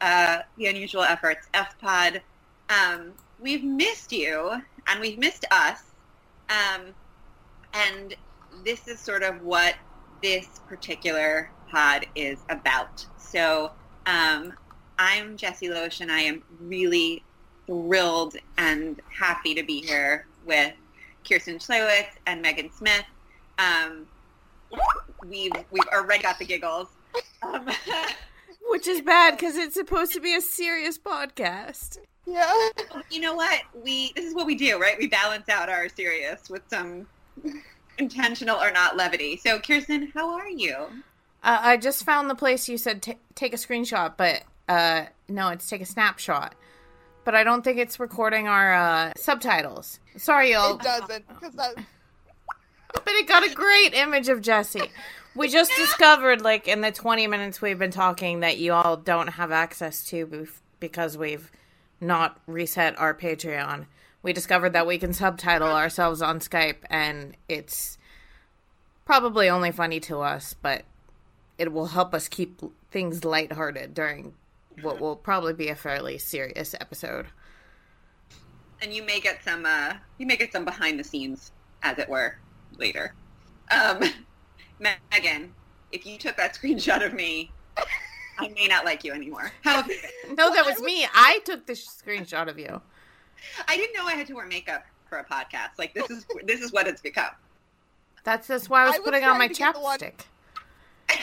Uh, the unusual efforts F Pod. Um, we've missed you and we've missed us. Um, and this is sort of what this particular pod is about. So um, I'm Jessie Loesch and I am really thrilled and happy to be here with Kirsten Schlewitz and Megan Smith. Um, we've we've already got the giggles. Um, Which is bad because it's supposed to be a serious podcast. Yeah. you know what? We this is what we do, right? We balance out our serious with some intentional or not levity. So, Kirsten, how are you? Uh, I just found the place you said t- take a screenshot, but uh, no, it's take a snapshot. But I don't think it's recording our uh, subtitles. Sorry, y'all. It doesn't because that. But it got a great image of Jesse. We just discovered, like, in the 20 minutes we've been talking, that you all don't have access to because we've not reset our Patreon. We discovered that we can subtitle ourselves on Skype, and it's probably only funny to us, but it will help us keep things lighthearted during what will probably be a fairly serious episode. And you may get some uh, you may get some behind the scenes, as it were, later. Um, Megan, if you took that screenshot of me, I may not like you anymore. How have you been? No, that was me. I took the screenshot of you. I didn't know I had to wear makeup for a podcast. Like this is this is what it's become. That's just why I was I was putting on my trying to get the one- chapstick.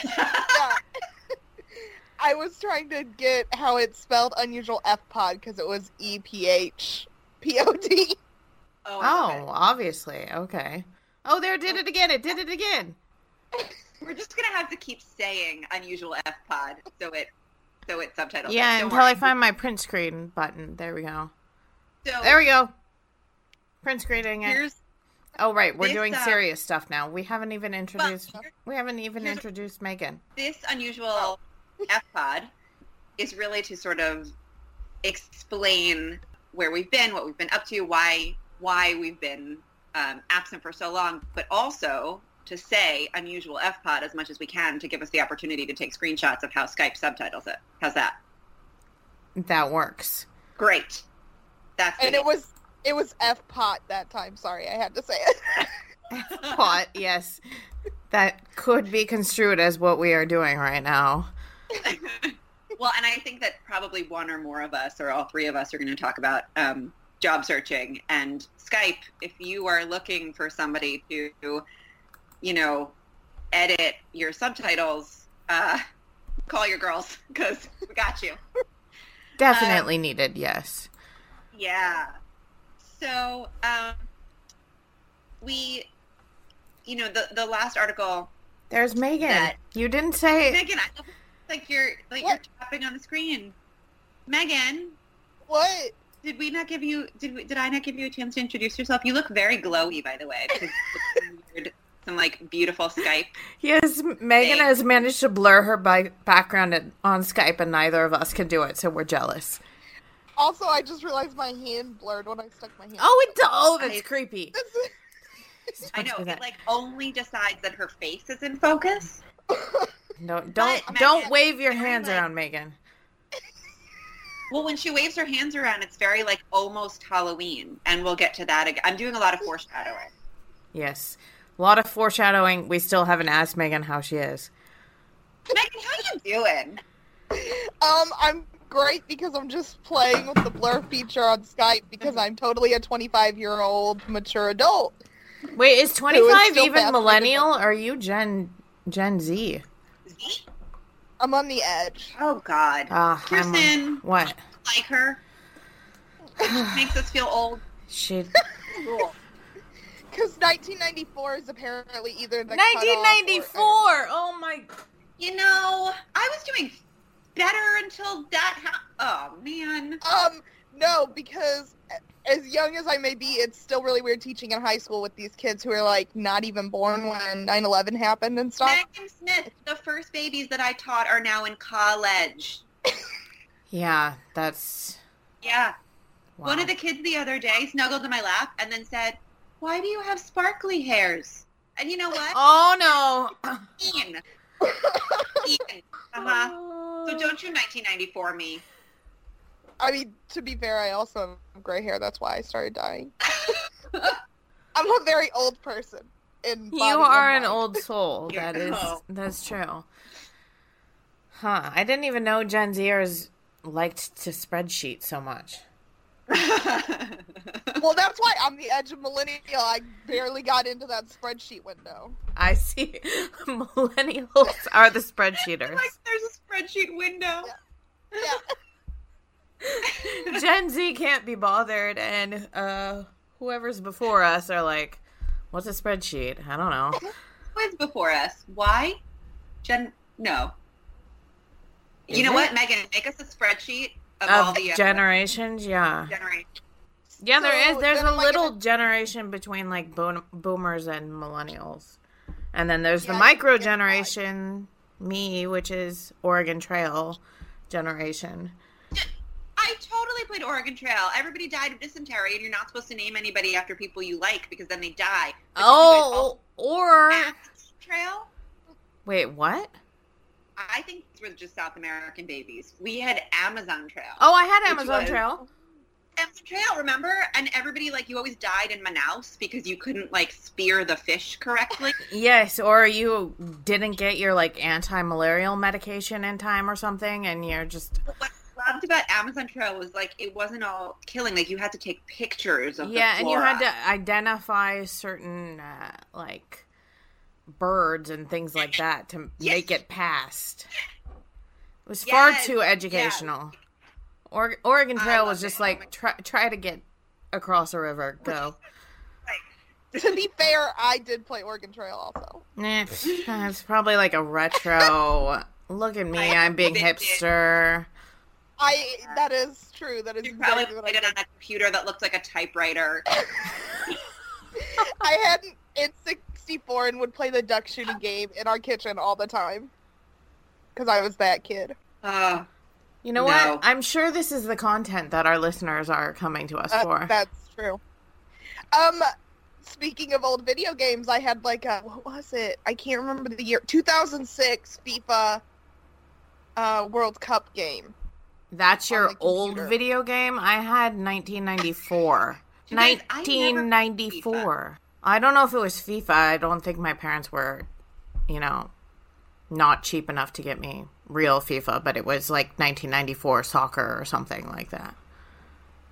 Yeah. I was trying to get how it's spelled unusual F pod because it was E P H P O D. Oh, I love Oh, obviously. Okay. Oh, there it did it again. It did it again. It. we're just gonna have to keep saying unusual F pod so it so it's subtitled. Yeah, until worry. I find my print screen button. There we go. So There we go. Print screening it. Oh, right. We're this, doing uh, serious stuff now. We haven't even introduced. We haven't even introduced Megan. this unusual F pod is really to sort of explain where we've been, what we've been up to, why why we've been um, absent for so long, but also to say unusual F pod as much as we can to give us the opportunity to take screenshots of how Skype subtitles it. How's that? That works. Great. That's And the it was it was F pot that time. Sorry, I had to say it. Pot, yes. That could be construed as what we are doing right now. well, and I think that probably one or more of us, or all three of us, are going to talk about um, job searching and Skype. If you are looking for somebody to, you know, edit your subtitles, uh, call your girls because we got you. Definitely needed, yes. Yeah. So um, we, you know, the the last article, There's Megan. That- You didn't say. Megan. I feel like you're like What? you're tapping on the screen. Megan, What? Did we not give you? Did we? Did I not give you a chance to introduce yourself? You look very glowy, by the way. because some like beautiful Skype. Yes, Megan Thanks. has managed to blur her bi- background at- on Skype, and neither of us can do it, so we're jealous. Also, I just realized my hand blurred when I stuck my hand. Oh, it do- oh, that's I- creepy. I Don't know it like only decides that her face is in focus. No, don't But, don't Megan, wave your hands like- around, Megan. Well, when she waves her hands around, it's very like almost Halloween, and we'll get to that again. I'm doing a lot of foreshadowing. Yes, a lot of foreshadowing. We still haven't asked Megan how she is. Megan, how are you doing? Um, I'm great because I'm just playing with the blur feature on Skype because I'm totally a 25 year old mature adult. Wait, is 25 still even millennial? Or are you Gen Gen Z? I'm on the edge. Oh God. Ah, I'm on- Kirsten, what? like her. Makes us feel old. She Cool. Because 1994 is apparently either the cutoff or- 1994. Oh my You know, I was doing better until that happened. Oh man. Um, no, because as young as I may be, it's still really weird teaching in high school with these kids who are like not even born when 9/11 happened and stuff. Megan Smith, the first babies that I taught are now in college. Yeah, that's Yeah. wow. One of the kids the other day snuggled in my lap and then said, "Why do you have sparkly hairs?" And you know what? Oh no. Ian. Ian. Uh-huh. So don't you 1994 me. I mean, to be fair, I also have gray hair. That's why I started dying. I'm a very old person. In You are an old soul. That is that's true. Huh. I didn't even know Gen Zers liked to spreadsheet so much. Well, that's why I'm the edge of millennial. I barely got into that spreadsheet window. I see millennials are the spreadsheeters. like there's a spreadsheet window. Yeah. Gen Z can't be bothered and uh whoever's before us are like, what's a spreadsheet? I don't know. Who is before us? Why? Gen no. Is you know it? what, Megan? Make us a spreadsheet of, all the generations, yeah. generations. Yeah, there is. So There's a little generation between like boom, boomers and millennials, and then there's the Yeah, I micro generation, me, which is Oregon Trail generation. I totally played Oregon Trail. Everybody died of dysentery, and you're not supposed to name anybody after people you like because then they die. But did you guys Oh, or Trail. wait, what? I think these were just South American babies. We had Amazon Trail. Oh, I had Amazon was- Trail. Amazon Trail, remember? And everybody like you always died in Manaus because you couldn't like spear the fish correctly. Yes, or you didn't get your like anti-malarial medication in time or something, and you're just what I loved about Amazon Trail was like it wasn't all killing. Like you had to take pictures of yeah, and you had to identify certain uh, like birds and things like that to Yes. make it past. It was far too educational. Or- Oregon Trail was just it. like try try to get across a river, go. to be fair, I did play Oregon Trail also. Eh, it's probably like a retro. Look at me, I I'm being hipster. I that is true. That is You probably exactly what I played it on a computer that looked like a typewriter. I had an N64 and would play the duck shooting game in our kitchen all the time. Because I was that kid. Uh, You know No. what? I'm sure this is the content that our listeners are coming to us Uh, for. that's true. Um, speaking of old video games, I had like a what was it? I can't remember the year. 2006 FIFA uh, World Cup game. That's your old video game? I had 1994. You guys, I never played 1994. I don't know if it was FIFA. I don't think my parents were, you know, not cheap enough to get me real FIFA, but it was like 1994 soccer or something like that.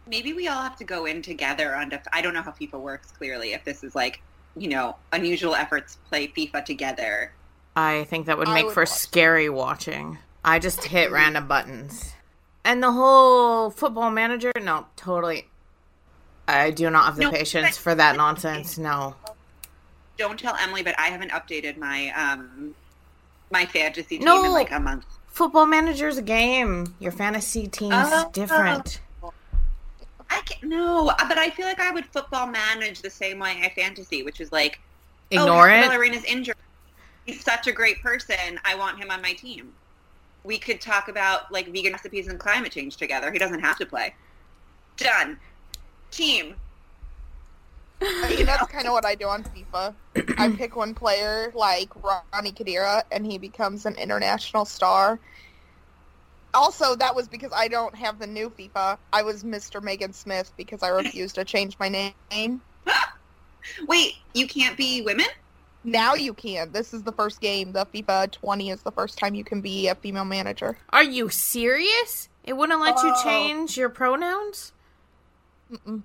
maybe we all have to go in together on. Def- I don't know how FIFA works clearly. If this is like, you know, unusual efforts play FIFA together. I think that would make would for watch. scary watching. I just hit random buttons. And the whole football manager, no, totally. I do not have the No, patience for that nonsense. No. Don't tell Emily, but I haven't updated my um my fantasy team No. in like a month. Football manager's a game. Your fantasy team's Oh. different. I can't. no, but I feel like I would football manage the same way I fantasy, which is like Ignore oh, it. Bellerín's injured. He's such a great person. I want him on my team. We could talk about like vegan recipes and climate change together. He doesn't have to play. Done. Team. I mean, that's kind of what I do on FIFA. I pick one player like Ronnie Kadira, and he becomes an international star. Also, that was because I don't have the new FIFA. I was Mr. Megan Smith because I refused to change my name. Wait, you can't be women? Now you can. This is the first game. The FIFA 20 is the first time you can be a female manager. Are you serious? It wouldn't let you Oh. change your pronouns? Mm-mm.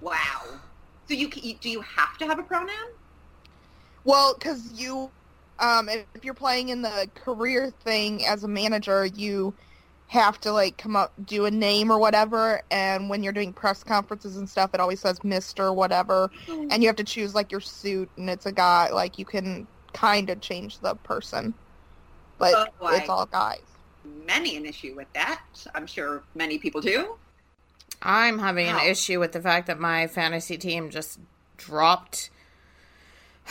Wow. So you, you do you have to have a pronoun? Well, because you, um, if you're playing in the career thing as a manager, you have to like come up, do a name or whatever. And when you're doing press conferences and stuff, it always says Mister whatever, and you have to choose like your suit, and it's a guy. Like you can kind of change the person, but Oh, it's all guys. Many an issue with that. I'm sure many people do. I'm having Wow. an issue with the fact that my fantasy team just dropped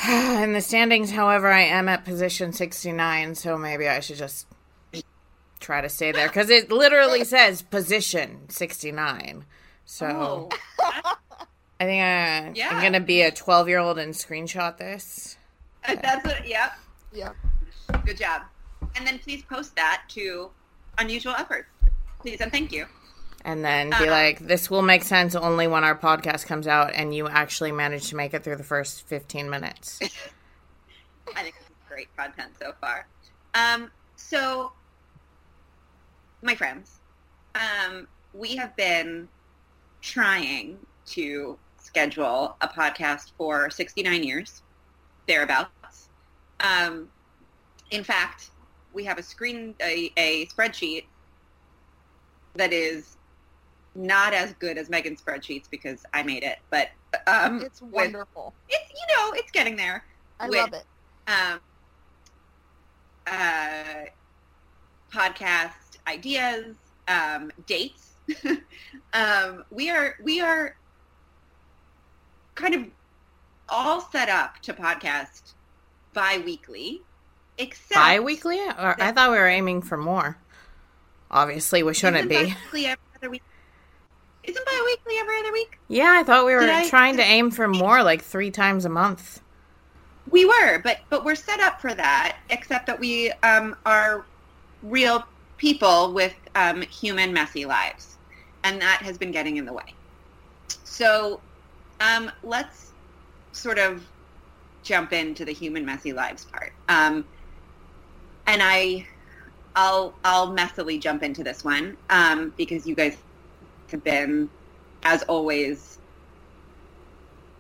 in the standings. However, I am at position 69, so maybe I should just try to stay there because it literally says position 69. So Oh, I think I, Yeah. I'm going to be a 12 year old and screenshot this. Uh, that's it. Yep. Yeah. Good job. And then please post that to Unusual Efforts. Please and thank you. And then be Uh, like, this will make sense only when our podcast comes out and you actually manage to make it through the first 15 minutes. I think great content so far. Um, so, my friends, um, we have been trying to schedule a podcast for 69 years, thereabouts. Um, in fact, we have a screen, a, a spreadsheet that is not as good as Megan's spreadsheets because I made it, but um, It's with- wonderful. it's you know it's getting there I with- love it. um, uh, podcast ideas, um, dates. um, we are we are kind of all set up to podcast bi-weekly, except Bi weekly? Or I thought we were aiming for more. Obviously, we shouldn't be. every other week? Isn't bi-weekly every other week? Yeah, I thought we were Did I- trying to aim for more, like three times a month. We were, but but we're set up for that, except that we um, are real people with um, human messy lives, and that has been getting in the way. So um, let's sort of jump into the human messy lives part. Um, and I, I'll I'll messily jump into this one um, because you guys have been, as always.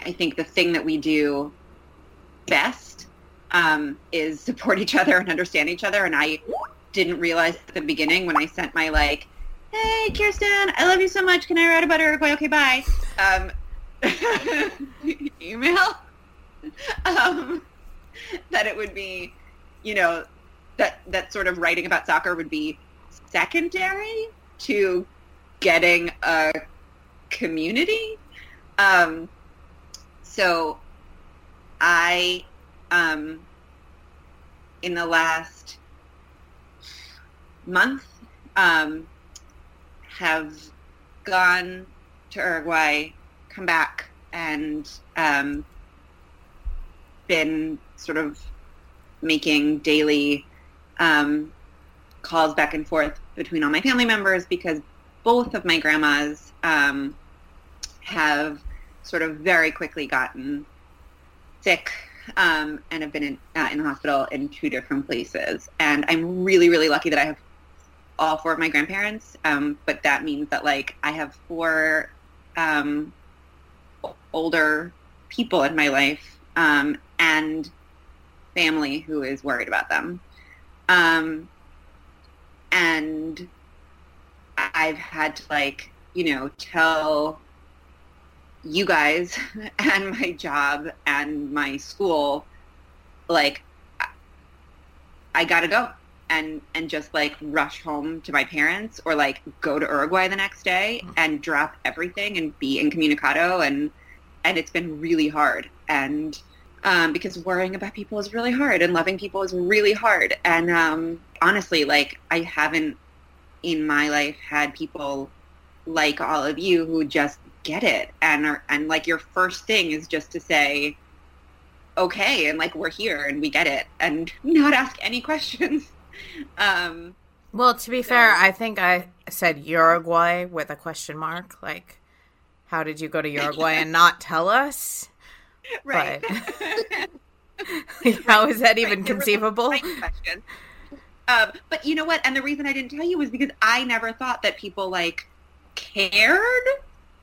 I think the thing that we do best um, is support each other and understand each other. And I didn't realize at the beginning when I sent my like, "Hey, Kirsten, I love you so much. Can I write about it?" Going, okay, bye. Um, email. Um, that it would be, you know, that that sort of writing about soccer would be secondary to getting a community. Um, so I, um, in the last month, um, have gone to Uruguay, come back, and um, been sort of making daily um, calls back and forth between all my family members because both of my grandmas um, have sort of very quickly gotten sick um, and have been in, uh, in the hospital in two different places. And I'm really, really lucky that I have all four of my grandparents. Um, but that means that like I have four um, older people in my life um, and family who is worried about them. Um, and I've had to like, you know, tell you guys and my job and my school, like, I- gotta go and and just like rush home to my parents or like go to Uruguay the next day and drop everything and be incommunicado and and it's been really hard. And um, because worrying about people is really hard and loving people is really hard. And um, honestly like I haven't in my life had people like all of you who just get it and are and like your first thing is just to say okay and like we're here and we get it and not ask any questions um Well, to be fair, I think I said Uruguay with a question mark. Like, how did you go to Uruguay and not tell us? right how is that even Right, there was a conceivable? question. Um, but you know what? And the reason I didn't tell you was because I never thought that people like cared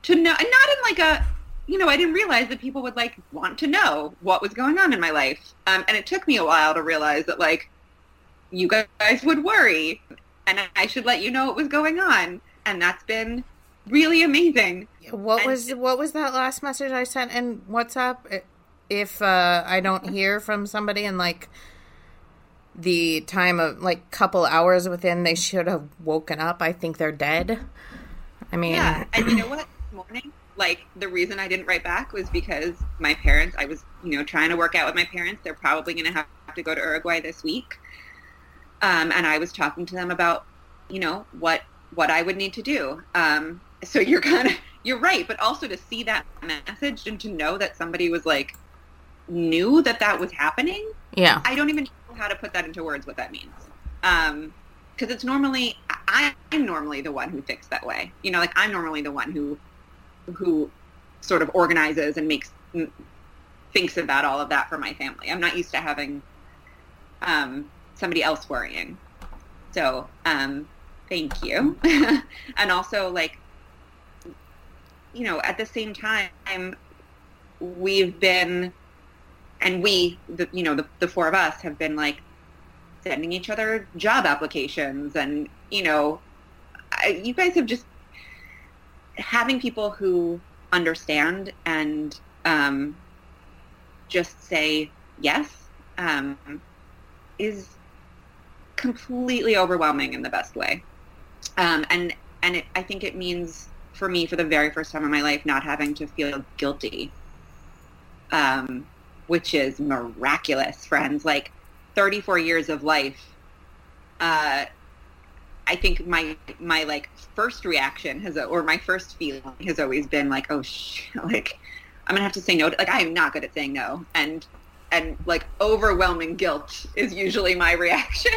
to know, and not in like a, you know, I didn't realize that people would like want to know what was going on in my life. Um, and it took me a while to realize that like you guys would worry, and I should let you know what was going on. And that's been really amazing. What And- was what was that last message I sent in WhatsApp? If uh, I don't hear from somebody in like the time of like couple hours within they should have woken up, I think they're dead. I mean, Yeah, and you know what? This morning, like the reason I didn't write back was because my parents. I was, you know, trying to work out with my parents. They're probably going to have to go to Uruguay this week, um, and I was talking to them about, you know, what what I would need to do. Um, so you're kind of you're right, but also to see that message and to know that somebody was like knew that that was happening yeah, I don't even how to put that into words what that means. Um, because it's normally I'm normally the one who thinks that way. You know, like I'm normally the one who who sort of organizes and makes thinks about all of that for my family. I'm not used to having um, somebody else worrying. So, um, thank you. and also, like, you know, at the same time, we've been and we, the, you know, the, the four of us have been like sending each other job applications and, you know, I, you guys have just having people who understand and um, just say yes um, is completely overwhelming in the best way. Um, and and it, I think it means for me, for the very first time in my life, not having to feel guilty um, which is miraculous, friends. Like 34 years of life. Uh, I think my my like first reaction has or my first feeling has always been like, oh sh, like I'm gonna have to say no. To, like I am not good at saying no, and and like overwhelming guilt is usually my reaction,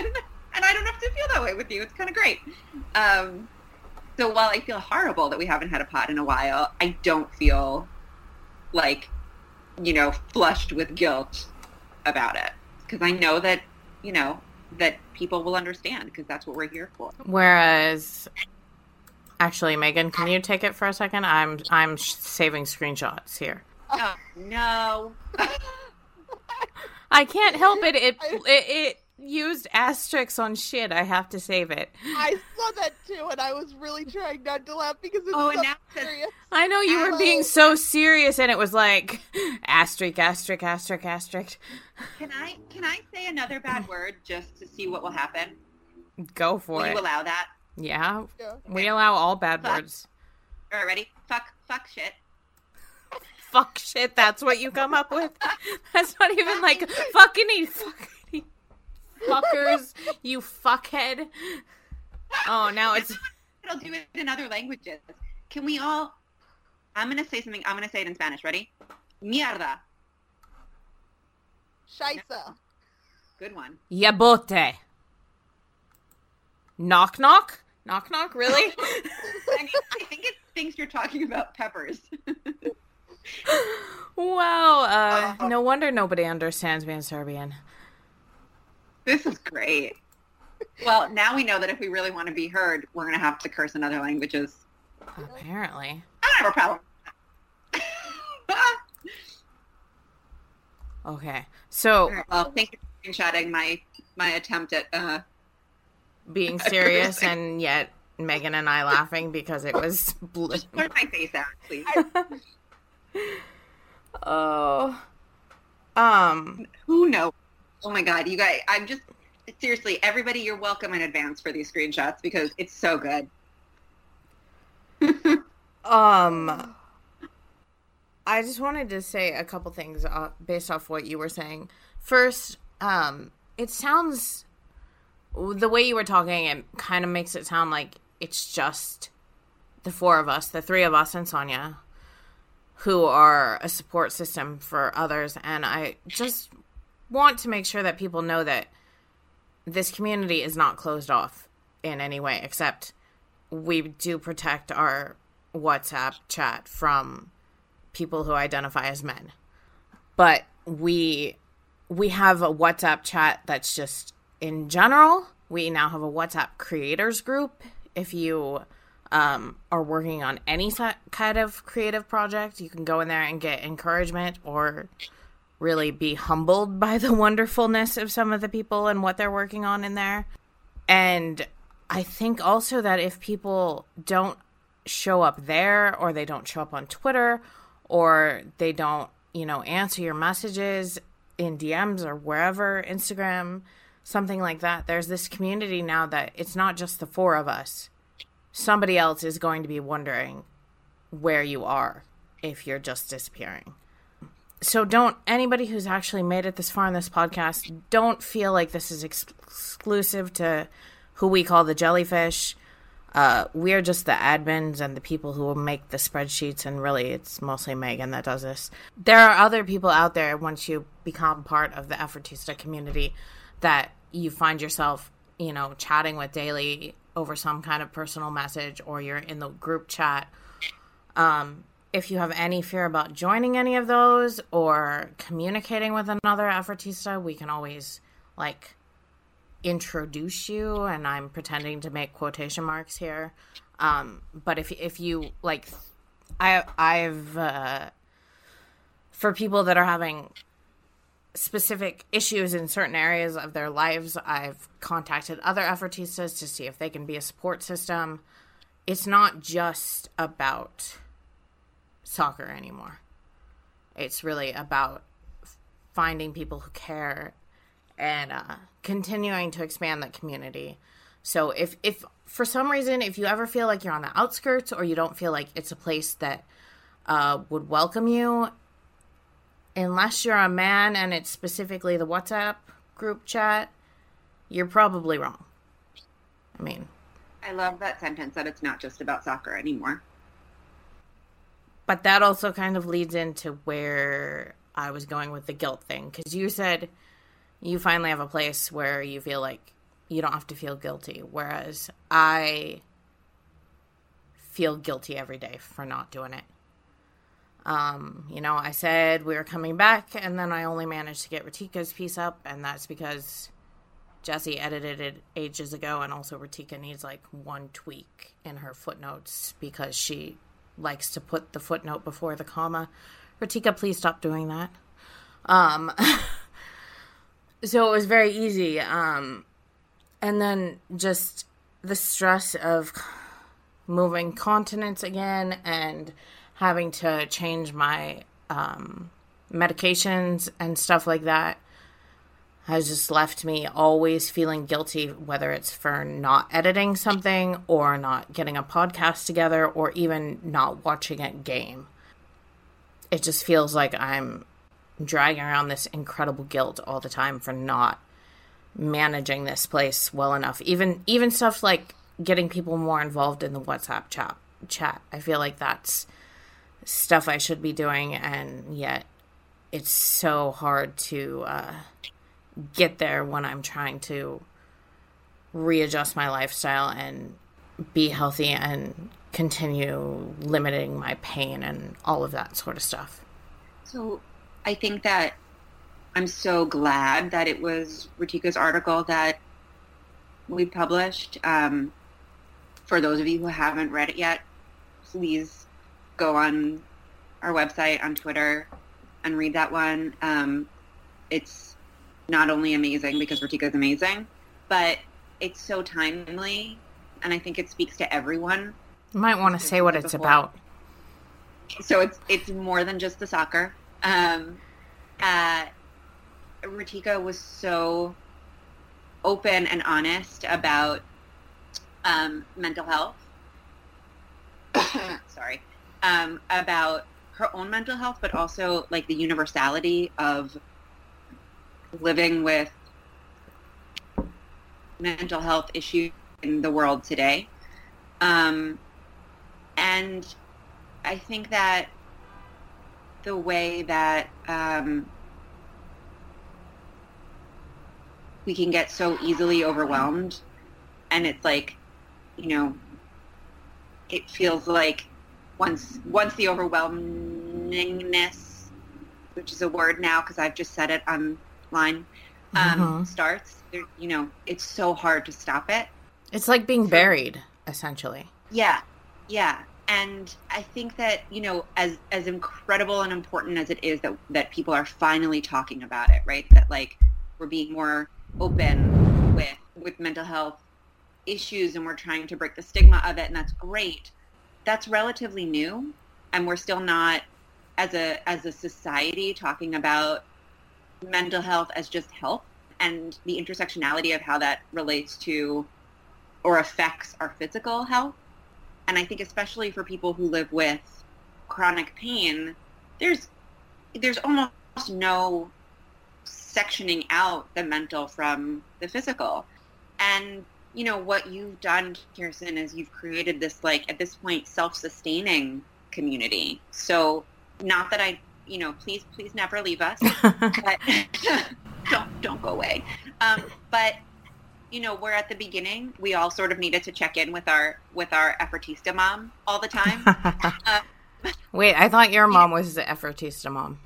and I don't have to feel that way with you. It's kind of great. Um, so while I feel horrible that we haven't had a pot in a while, I don't feel like you know, flushed with guilt about it because I know that, you know, that people will understand because that's what we're here for. Whereas, actually, Megan, can you take it for a second? I'm I'm saving screenshots here. Oh, no. I can't help it. It it, it used asterisks on shit. I have to save it. I saw that too, and I was really trying not to laugh because it's Oh, and so now serious. I know you were being so serious, and it was like asterisk, asterisk, asterisk, asterisk. Can I can I say another bad word just to see what will happen? Go for Will it. you allow that? Yeah, Yeah. we allow all bad Fuck. words. All right, ready? Fuck, fuck shit. Fuck shit. That's what you come up with. That's not even like fucking fucking fuckers. You fuckhead. Oh, now it's It'll do it in other languages. Can we all? I'm gonna say something. I'm gonna say it in Spanish. Ready? Mierda. Scheisse. Good one. yabote. Knock knock. Knock knock. Really? I mean, I think it thinks you're talking about peppers. wow. Uh, no wonder nobody understands me in Serbian. This is great. Well, now we know that if we really want to be heard, we're going to have to curse in other languages. Apparently. I don't have a problem. Okay. So right, well, thank you for screenshotting my my attempt at uh, being serious and yet Megan and I laughing because it was. Bl- blur my face out, please. oh. Um. Who knows? Oh my god, you guys! I'm just seriously, everybody, you're welcome in advance for these screenshots because it's so good. Um. I just wanted to say a couple things uh, based off what you were saying. First, um, it sounds the way you were talking. It kind of makes it sound like it's just the four of us, the three of us, and Sonia, who are a support system for others. And I just want to make sure that people know that this community is not closed off in any way, except we do protect our WhatsApp chat from people who identify as men. But we we have a WhatsApp chat that's just in general We now have a WhatsApp creators group. If you um, are working on any kind of creative project, you can go in there and get encouragement or really be humbled by the wonderfulness of some of the people and what they're working on in there. And I think also that if people don't show up there or they don't show up on Twitter or they don't, you know, answer your messages in DMs or wherever, Instagram, something like that, there's this community now that it's not just the four of us. Somebody else is going to be wondering where you are if you're just disappearing so don't anybody who's actually made it this far in this podcast don't feel like this is ex- exclusive to who we call the jellyfish. Uh, we're just the admins and the people who will make the spreadsheets and really it's mostly megan that does this. There are other people out there once you become part of the effortista community that you find yourself you know chatting with daily over some kind of personal message or you're in the group chat. Um, if you have any fear about joining any of those or communicating with another effortista, we can always like introduce you and I'm pretending to make quotation marks here. Um, but if if you like I I've uh, for people that are having specific issues in certain areas of their lives, I've contacted other effortistas to see if they can be a support system. It's not just about soccer anymore. It's really about finding people who care and uh, continuing to expand that community. So if if for some reason if you ever feel like you're on the outskirts or you don't feel like it's a place that uh, would welcome you, unless you're a man and it's specifically the WhatsApp group chat, you're probably wrong. I mean, I love that sentence that it's not just about soccer anymore. But that also kind of leads into where I was going with the guilt thing. Because you said you finally have a place where you feel like you don't have to feel guilty. Whereas I feel guilty every day for not doing it. Um, you know, I said we were coming back, and then I only managed to get Ratika's piece up, and that's because Jesse edited it ages ago, and also Ratika needs like one tweak in her footnotes because she likes to put the footnote before the comma. Ratika, please stop doing that. Um, so it was very easy. Um, and then just the stress of moving continents again and having to change my um, medications and stuff like that has just left me always feeling guilty, whether it's for not editing something or not getting a podcast together or even not watching a game. It just feels like I'm dragging around this incredible guilt all the time for not managing this place well enough. Even even stuff like getting people more involved in the WhatsApp chat chat. I feel like that's stuff I should be doing and yet it's so hard to uh, get there when I'm trying to readjust my lifestyle and be healthy and continue limiting my pain and all of that sort of stuff. So I think that I'm so glad that it was Ratika's article that we published. Um, for those of you who haven't read it yet, please go on our website, on Twitter, and read that one. Um, it's not only amazing because Ratika is amazing, but it's so timely, and I think it speaks to everyone. You might want to say what it's about. So it's it's more than just the soccer. Um, uh, Ratika was so open and honest about um, mental health. Sorry, um, about her own mental health, but also like the universality of living with mental health issues in the world today. Um, and I think that the way that um, we can get so easily overwhelmed and it's like, you know, it feels like once once the overwhelmingness, which is a word now because I've just said it, I'm line um, Mhm. starts, there, you know, it's so hard to stop it. It's like being buried, essentially. Yeah, yeah, and I think that you know, as as incredible and important as it is that that people are finally talking about it, right? That like we're being more open with with mental health issues, and we're trying to break the stigma of it, and that's great. That's relatively new, and we're still not as a as a society talking about mental health as just health and the intersectionality of how that relates to or affects our physical health. And I think especially for people who live with chronic pain, there's there's almost no sectioning out the mental from the physical. And you know what you've done, Kirsten, is you've created this like at this point self-sustaining community. So not that I, you know, please please never leave us but don't don't go away. Um, but you know, we're at the beginning. We all sort of needed to check in with our with our Effortista mom all the time. uh, Wait, I thought your mom was the Effortista mom.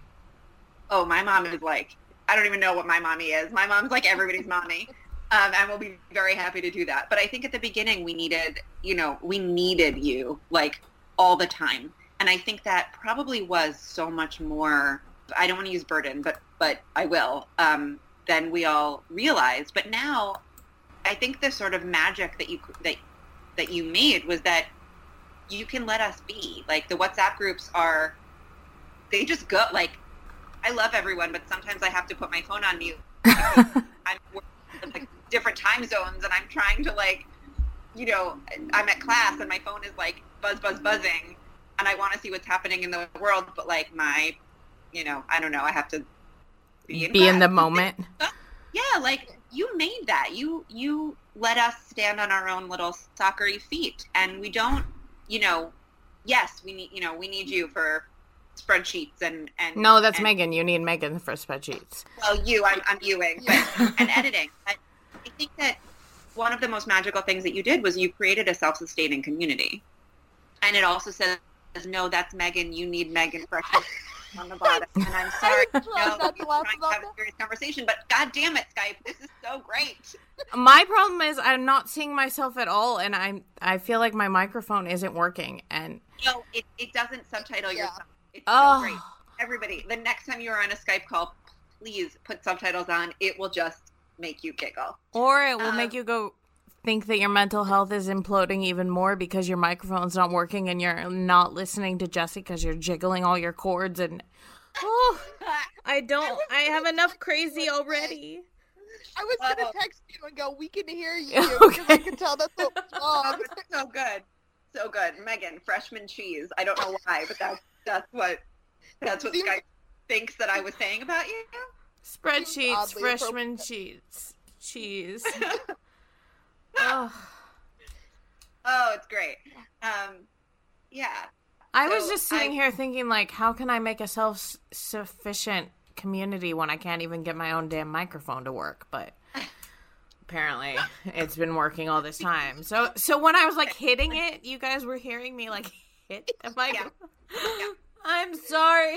oh, my mom is like I don't even know what my mommy is. My mom's like everybody's mommy. Um, and we'll be very happy to do that. But I think at the beginning we needed, you know, we needed you like all the time. And I think that probably was so much more I don't want to use burden, but but I will, um, than we all realized. But now I think the sort of magic that you that that you made was that you can let us be. Like the WhatsApp groups are they just go like I love everyone, but sometimes I have to put my phone on mute. I'm working in, like different time zones and I'm trying to like you know, I'm at class and my phone is like buzz buzz buzzing and I want to see what's happening in the world, but like my you know, I don't know, I have to be in, Be in the moment. Yeah, like you made that. You you let us stand on our own little soccery feet, and we don't. You know, yes, we need. You know, we need you for spreadsheets and and No, that's and, Megan. You need Megan for spreadsheets. Well, you, I'm I'm Ewing, but and editing. But I think that one of the most magical things that you did was you created a self-sustaining community, and it also says, "No, that's Megan. You need Megan for." on the bottom, and I'm sorry. No, not to laugh trying to have a serious conversation, but god damn it, Skype, this is so great. My problem is I'm not seeing myself at all, and I'm I feel like my microphone isn't working. And No, it, it doesn't subtitle Yeah. yourself. It's oh, so great. Everybody, the next time you're on a Skype call, please put subtitles on. It will just make you giggle. or it will Um, make you go think that your mental health is imploding even more because your microphone's not working and you're not listening to Jesse because you're jiggling all your cords and. Oh, I don't. I have enough crazy already. I was gonna Oh. text you and go, "We can hear you," because I can tell that's what was Oh, wrong. so good. So good. Megan, freshman cheese. I don't know why, but that's, that's what that's what Seems- Skype thinks that I was saying about you. Spreadsheets, freshman cheese, cheese. oh. Oh, it's great. Um, yeah. I was just sitting I- here thinking, like, how can I make a self sufficient community when I can't even get my own damn microphone to work? But apparently, it's been working all this time. So, so when I was like hitting it, you guys were hearing me like hit the microphone. Yeah. I'm sorry.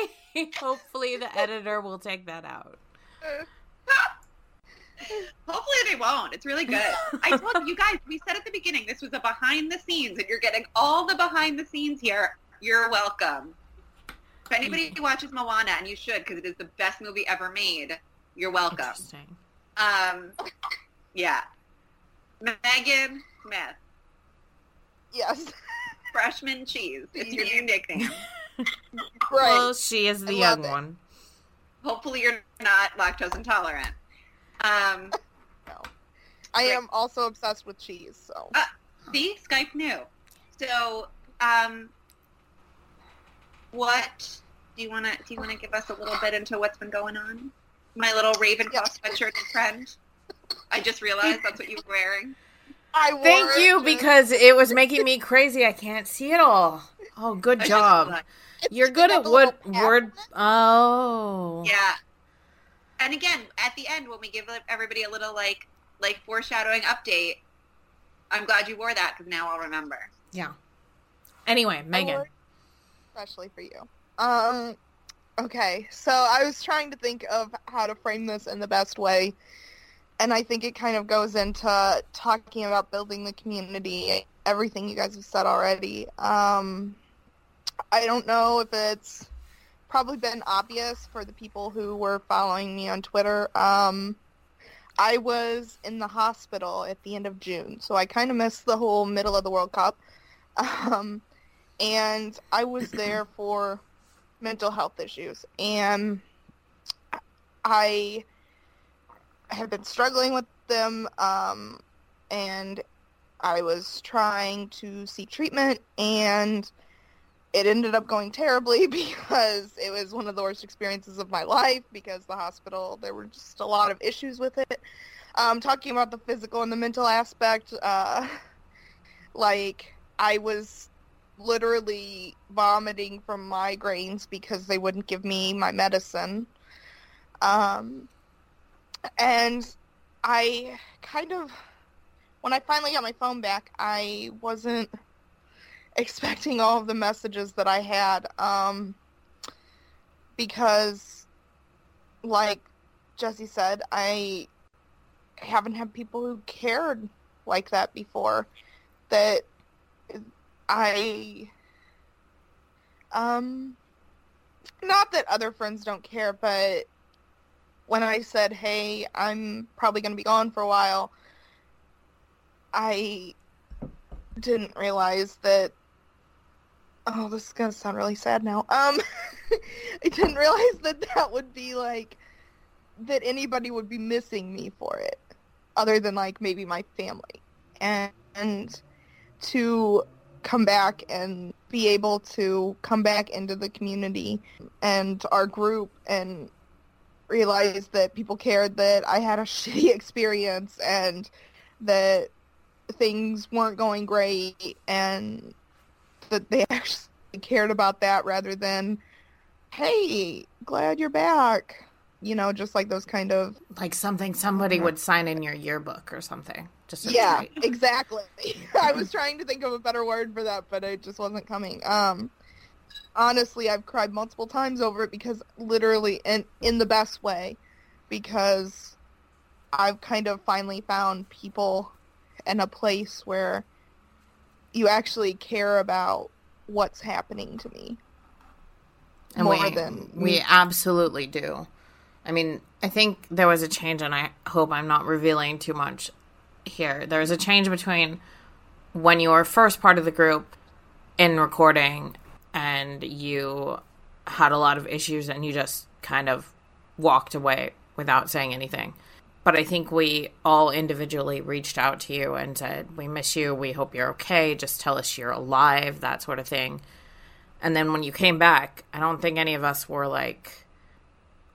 Hopefully, the editor will take that out. Hopefully they won't. It's really good. I told you guys, we said at the beginning, this was a behind the scenes, and you're getting all the behind the scenes here. You're welcome. If anybody watches Moana, and you should, because it is the best movie ever made, you're welcome. Interesting. Um, yeah. Megan Smith, Yes, freshman cheese. It's your new nickname. right. Well, she is the young it. one. Hopefully you're not lactose intolerant. Um, no. I am also obsessed with cheese. So Uh, See, Skype knew. So, um, what do you want to do? You want to give us a little bit into what's been going on? My little Ravenclaw Yeah. sweatshirt trend. I just realized that's what you were wearing. I wore Thank you just- because it was making me crazy. I can't see it all. Oh, good job. You're good at have a word word. Oh, Yeah. And again, at the end, when we give everybody a little like like foreshadowing update, I'm glad you wore that because now I'll remember. yeah. Anyway, Megan. especially for you. Um, Okay, so I was trying to think of how to frame this in the best way, and I think it kind of goes into talking about building the community, everything you guys have said already. Um, I don't know if it's probably been obvious for the people who were following me on Twitter. Um, I was in the hospital at the end of June, so I kind of missed the whole middle of the World Cup. Um, and I was there for mental health issues, and I have been struggling with them, um, and I was trying to seek treatment, and it ended up going terribly because it was one of the worst experiences of my life because the hospital there were just a lot of issues with it. Um, talking about the physical and the mental aspect uh, like i was literally vomiting from migraines because they wouldn't give me my medicine. Um, and i kind of when i finally got my phone back i wasn't expecting all of the messages that I had um, because, like Jesse said, I haven't had people who cared like that before. That I, um, not that other friends don't care, but when I said, "Hey, I'm probably going to be gone for a while," I didn't realize that oh, this is gonna sound really sad now. Um, I didn't realize that that would be like that anybody would be missing me for it, other than like maybe my family, and, and to come back and be able to come back into the community and our group and realize that people cared that I had a shitty experience and that things weren't going great and that they actually cared about that rather than, hey, glad you're back. You know, just like those kind of like something somebody would sign in your yearbook or something. Just yeah, exactly. I was trying to think of a better word for that, but it just wasn't coming. Um, honestly, I've cried multiple times over it because literally, in in the best way, because I've kind of finally found people and a place where you actually care about what's happening to me and more we, than we absolutely do. I mean, I think there was a change, and I hope I'm not revealing too much here. There was a change between when you were first part of the group in recording and you had a lot of issues and you just kind of walked away without saying anything but I think we all individually reached out to you and said, We miss you. We hope you're okay. Just tell us you're alive, that sort of thing. And then when you came back, I don't think any of us were like,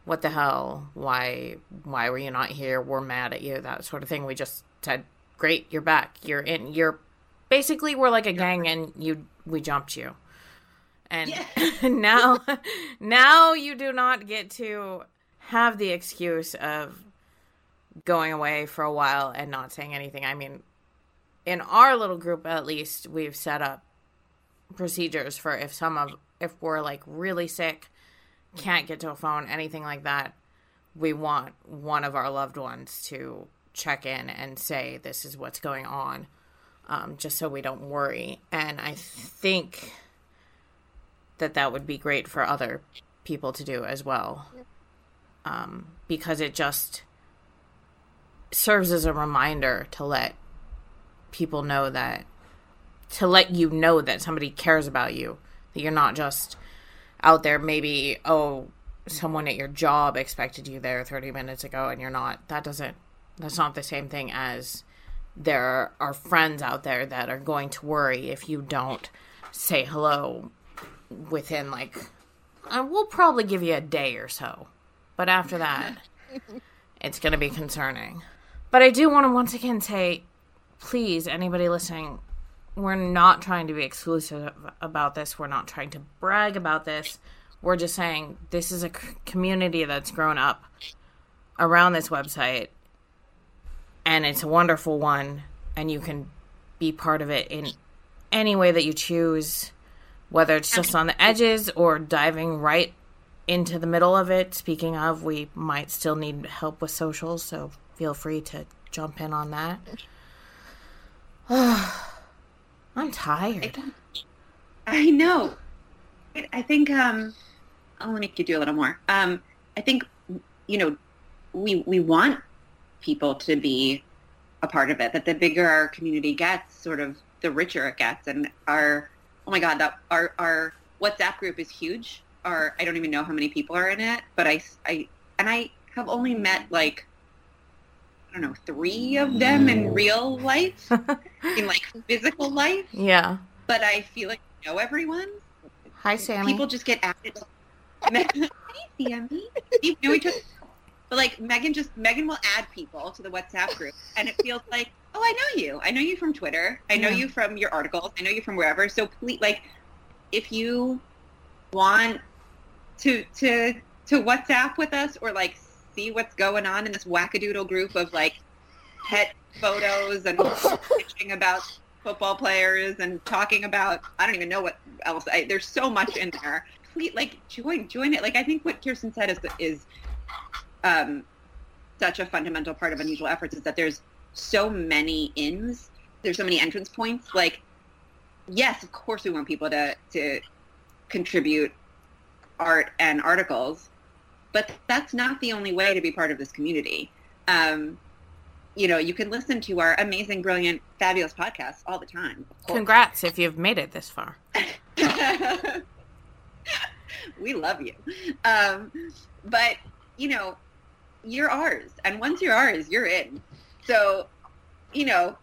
What the hell? Why why were you not here? We're mad at you, that sort of thing. We just said, Great, you're back. You're in you're basically we're like a gang and you we jumped you. And yeah. now now you do not get to have the excuse of going away for a while and not saying anything. I mean, in our little group at least, we've set up procedures for if some of if we're like really sick, can't get to a phone, anything like that, we want one of our loved ones to check in and say this is what's going on, um, just so we don't worry. And I think that that would be great for other people to do as well, um, because it just serves as a reminder to let people know that to let you know that somebody cares about you that you're not just out there maybe oh someone at your job expected you there 30 minutes ago and you're not. That doesn't that's not the same thing as there are friends out there that are going to worry if you don't say hello within like uh, I will probably give you a day or so. But after that it's going to be concerning but I do want to once again say, please, anybody listening, we're not trying to be exclusive about this. We're not trying to brag about this. We're just saying this is a community that's grown up around this website, and it's a wonderful one, and you can be part of it in any way that you choose, whether it's just on the edges or diving right into the middle of it. Speaking of, we might still need help with socials, so feel free to jump in on that. I'm tired. I know. I think um I'll make you do a little more. Um I think you know we we want people to be a part of it. That the bigger our community gets, sort of the richer it gets. And our oh my god, that our our WhatsApp group is huge. Our I don't even know how many people are in it, but I I and I have only met like I don't know three of them in real life, in like physical life. Yeah. But I feel like I know everyone. Hi, Sammy. People just get added. hey, Sammy. You know each other. But like Megan just Megan will add people to the WhatsApp group and it feels like, oh I know you. I know you from Twitter. I know Yeah. you from your articles. I know you from wherever. So please like if you want to to to WhatsApp with us or like see what's going on in this wackadoodle group of like pet photos and bitching about football players and talking about I don't even know what else. I, there's so much in there. Please, like join join it. Like I think what Kirsten said is is um, such a fundamental part of unusual efforts is that there's so many ins. There's so many entrance points. Like yes, of course we want people to to contribute art and articles, but that's not the only way to be part of this community. Um, you know, you can listen to our amazing, brilliant, fabulous podcasts all the time. Congrats if you've made it this far. we love you. Um, but, you know, you're ours. And once you're ours, you're in. So, you know,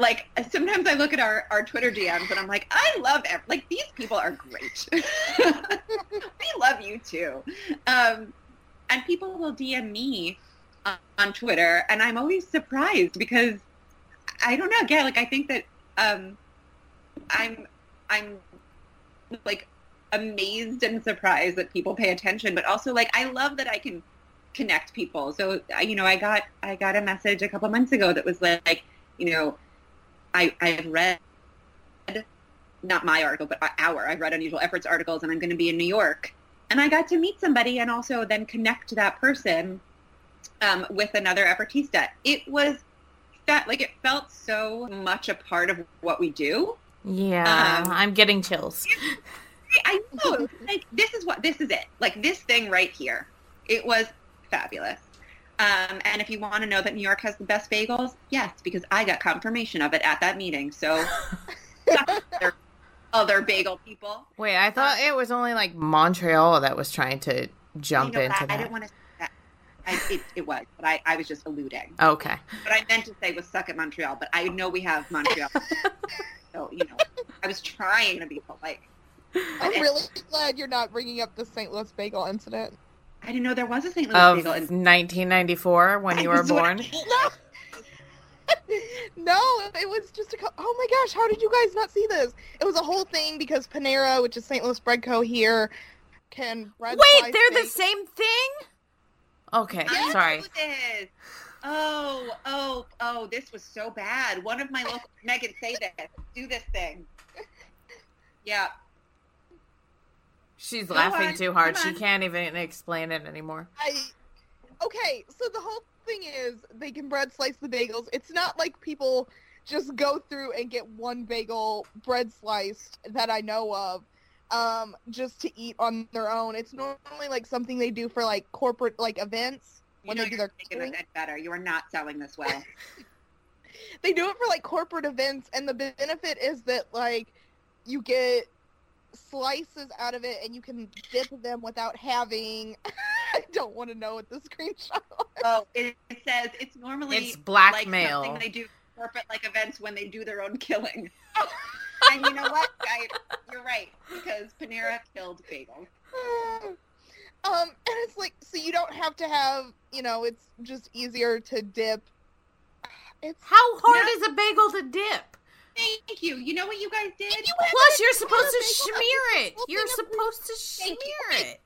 like sometimes I look at our, our Twitter DMs and I'm like, I love, ev- like these people are great. we love you too. Um, and people will DM me on, on Twitter and I'm always surprised because I don't know. Yeah, like I think that um, I'm I'm like amazed and surprised that people pay attention, but also like I love that I can connect people. So you know, I got I got a message a couple months ago that was like, you know, I I've read not my article, but our I've read Unusual Efforts articles, and I'm going to be in New York, and I got to meet somebody and also then connect that person um, with another effortista. It was that like it felt so much a part of what we do. Yeah, Um, I'm getting chills. I know. Like this is what this is it. Like this thing right here. It was fabulous. Um, and if you want to know that New York has the best bagels, yes, because I got confirmation of it at that meeting. So other, other bagel people. Wait, I thought it was only like Montreal that was trying to jump You know, into I, I didn't want to. That. I, it, it was, but I, I was just alluding. Okay. What I meant to say was suck at Montreal, but I know we have Montreal. so you know, I was trying to be polite. I'm really glad you're not bringing up the St. Louis bagel incident. I didn't know there was a St. Louis Of bagel. in 1994 when you were That's what I- born. No, no, it was just a. Oh my gosh, how did you guys not see this? It was a whole thing because Panera, which is St. Louis Bread Co. here, can bread Wait, they're the same thing? Okay, I sorry. Oh, oh, oh, this was so bad. One of my local Megan, say this. Do this thing. Yeah. She's Go laughing on, too hard. She can't even explain it anymore. I okay, so the whole thing is they can bread slice the bagels. It's not like people just go through and get one bagel bread sliced that I know of um just to eat on their own. It's normally like something they do for like corporate like events You when know they do you're their making it better. You are not selling this well. They do it for like corporate events and the benefit is that like you get slices out of it and you can dip them without having I don't want to know what the screenshot was. oh, it, it says it's normally It's like blackmail. something they do corporate like events when they do their own killing. and you know what? I, you're right because Panera killed bagels. um, and it's like, so you don't have to have, you know, it's just easier to dip. It's How hard No. is a bagel to dip? Thank you. You know what you guys did? You Plus, you're supposed to smear it. You're supposed to smear it.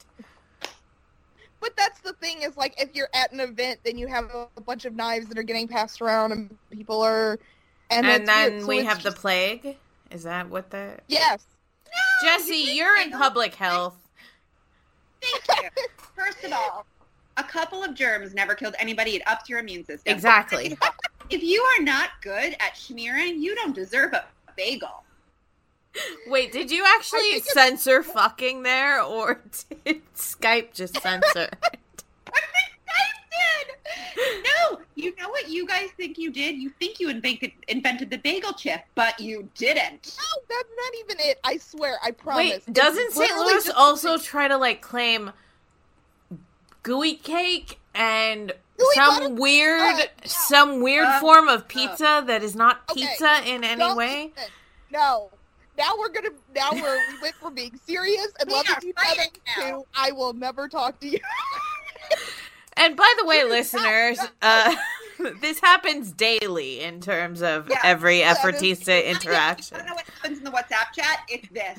But that's the thing is like, if you're at an event, then you have a bunch of knives that are getting passed around, and people are, and, And then. So we it's have the plague. Is that what the yes. Jesse? you you're in public health. Thank you. First of all, a couple of germs never killed anybody. It ups your immune system. Exactly. If you are not good at schmearing, you don't deserve a bagel. Wait, did you actually think it's- censor fucking there, or did Skype just censor? it? I did. No, you know what you guys think you did? You think you invented invented the bagel chip, but you didn't. No, that's not even it. I swear. I promise. Wait, doesn't St. Louis just- also try to like claim gooey cake and Gooey some weird, uh, yeah. some weird Uh, form of pizza that is not Okay, pizza in any Don't way? listen. No. Now we're gonna. Now we're we went from being serious and We loving each other now. to I will never talk to you. And by the way, listeners, uh, this happens daily in terms of Yeah, every that is- Effortista I interaction. don't know what happens in the WhatsApp chat. It's this.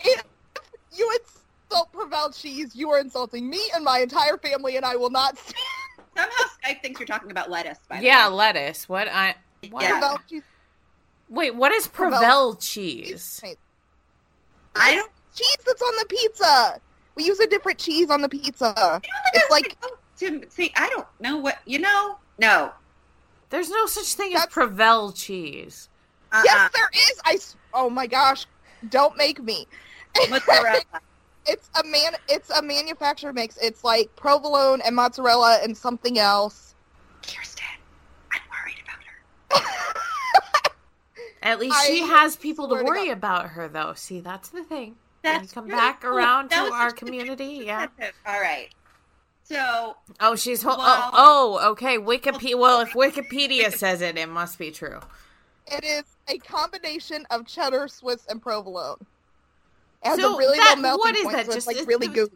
If you insult Provel cheese, you are insulting me and my entire family, and I will not stand Somehow Skype thinks you're talking about lettuce. By the Yeah, way. lettuce. What I what? Yeah. Provel cheese. Wait, what is Provel Provel cheese? I don't. cheese that's on the pizza. We use a different cheese on the pizza. It's like to see. I don't know what you know. No. There's no such thing as That's- Provel cheese. Uh-uh. yes, there I. I. s- Oh my gosh! Don't make me. Mozzarella. It's a man. It's a manufacturer mix. It's like provolone and mozzarella and something else. Kirsten, I'm worried about her. At least I she has people to swear to worry about her, though. See, that's the thing. When you That's come really back cool. around That to our community, yeah. All right. So Oh, she's ho- oh, Well- oh, oh, okay. Wikipedia. Well, if Wikipedia says it, it must be true. It is a combination of cheddar, Swiss, and provolone. It has So a really that- low melting what is point, that? so Just- it's like really it- gooey.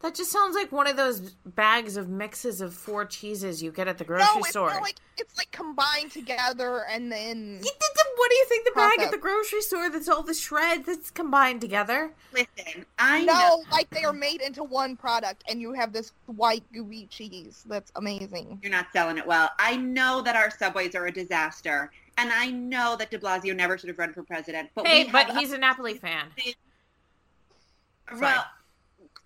That just sounds like one of those bags of mixes of four cheeses you get at the grocery No, it's store. like it's like combined together and then You did the- what do you think the bag at the grocery store that's all the shreds that's combined together? listen, I know. like they are made into one product, and you have this white gooey cheese that's amazing. You're not selling it well. I know that our subways are a disaster, and I know that De Blasio never should have run for president. But Hey, we but have he's a Napoli fan. Well,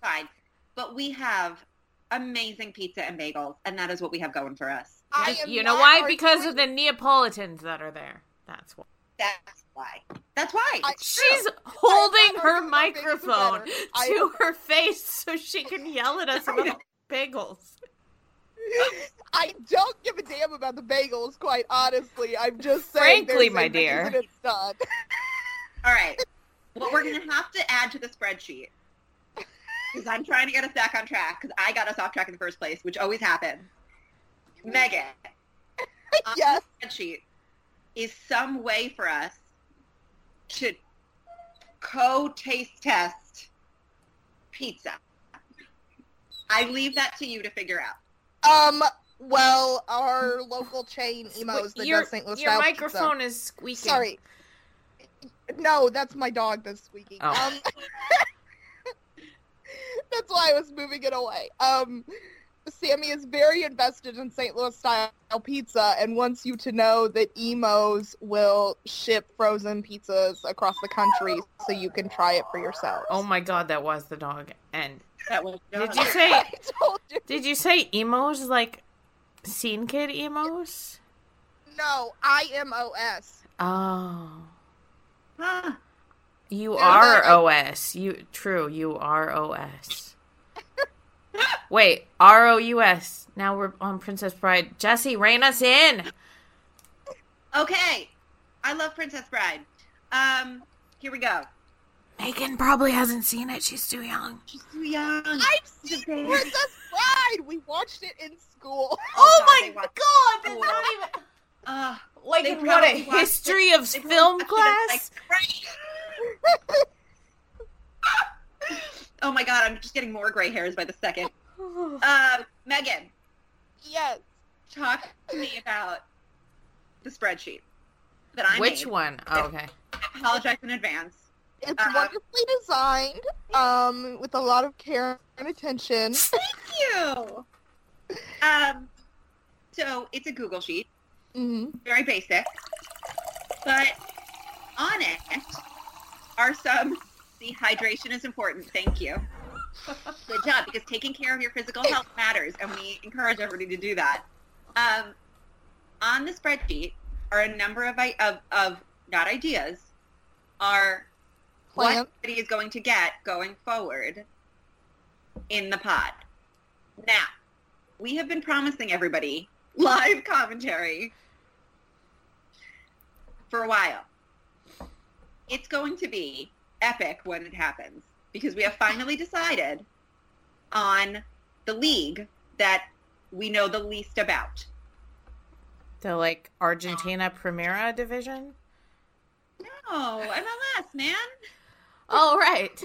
fine. But we have amazing pizza and bagels, and that is what we have going for us. I Just- you know not why? Because of the Neapolitans that are there. That's why. That's why. That's why. I- It's true. She's holding her arguing about bagels are microphone better. I- to her face so she can yell at us about bagels. I don't give a damn about the bagels, quite honestly. I'm just saying. Frankly, my dear. reason It's done. All right. What we're going to have to add to the spreadsheet, because I'm trying to get us back on track, because I got us off track in the first place, which always happens. Megan, on yes. the spreadsheet is some way for us to co-taste test pizza. I leave that to you to figure out. Um. Well, our local chain Imo's that your does St. Louis your style microphone is squeaking. Sorry. No, that's my dog that's squeaking. Oh. Um, that's why I was moving it away. Um, Sammy is very invested in St. Louis style pizza and wants you to know that Imo's will ship frozen pizzas across the country so you can try it for yourself. Oh my god, that was the dog. And That was did you say you. did you say emos like scene kid emos? No, I M O S. Oh. Huh. You Yeah, are I- OS. You true, you are OS. Wait, R O U S. Now we're on Princess Bride. Jesse, rein us in. Okay. I love Princess Bride. Um, here we go. Megan probably hasn't seen it. She's too young. She's too young. I've seen baby. Princess Bride. We watched it in school. Oh, God, my god, that's Oh, not even Uh, like They in what a probably watched history of they film class. like, oh my god, I'm just getting more gray hairs by the second. Uh, Megan, yes. talk to me about the spreadsheet that I Which made. one? Oh, okay. I apologize in advance. It's Uh, wonderfully designed, um, with a lot of care and attention. Thank you. Um, so it's a Google sheet, hmm very basic, but on it are some. See, hydration is important. Thank you. Good job, because taking care of your physical health matters, and we encourage everybody to do that. Um, on the spreadsheet are a number of of, of not ideas, are what everybody is going to get going forward in the pod. Now, we have been promising everybody live commentary for a while. It's going to be epic when it happens because we have finally decided on the league that we know the least about. The like Argentina Primera division. No, MLS, man. Oh right,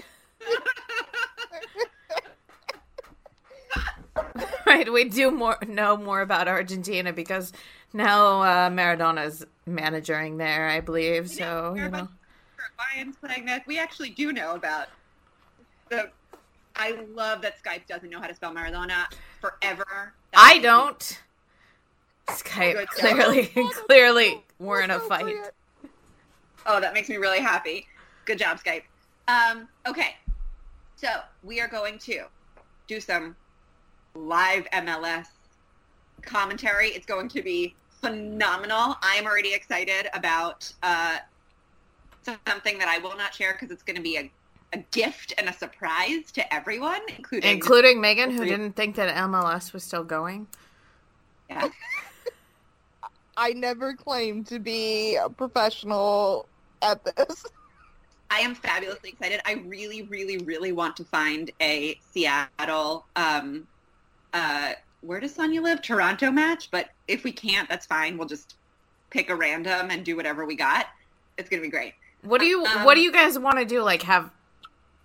right. We do more know more about Argentina because now uh, Maradona's managing there, I believe. We So you know, of Lions playing that. We actually do know about the. I love that Skype doesn't know how to spell Maradona forever. That I don't. Skype Good clearly, clearly, we're in a fight. Oh, that makes me really happy. Good job, Skype. Um, okay, so we are going to do some live MLS commentary. It's going to be phenomenal. I am already excited about uh, something that I will not share because it's going to be a, a gift and a surprise to everyone, including Including Megan, who didn't think that MLS was still going. yeah. I never claimed to be a professional at this. I am fabulously excited. I really, really, really want to find a Seattle. Um, uh, where does Sonya live? Toronto match. But if we can't, that's fine. We'll just pick a random and do whatever we got. It's gonna be great. What do you Um, What do you guys want to do? Like have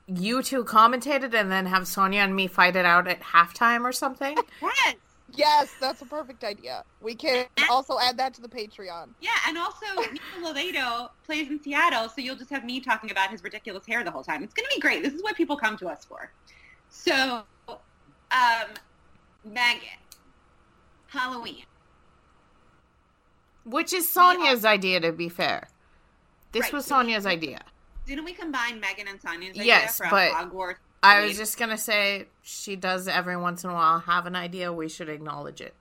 you two commentated and then have Sonia and me fight it out at halftime or something? Yes. Yes, that's a perfect idea. We can also add that to the Patreon. Yeah, and also Nico Lodeiro plays in Seattle, so you'll just have me talking about his ridiculous hair the whole time. It's gonna be great. This is what people come to us for. So, um, Megan, Halloween. Which is Sonia's idea, to be fair. This Right, was so we- Sonia's idea. Didn't we combine Megan and Sonia's idea Yes, for but Hogwarts? I was just gonna say she does every once in a while have an idea. We should acknowledge it.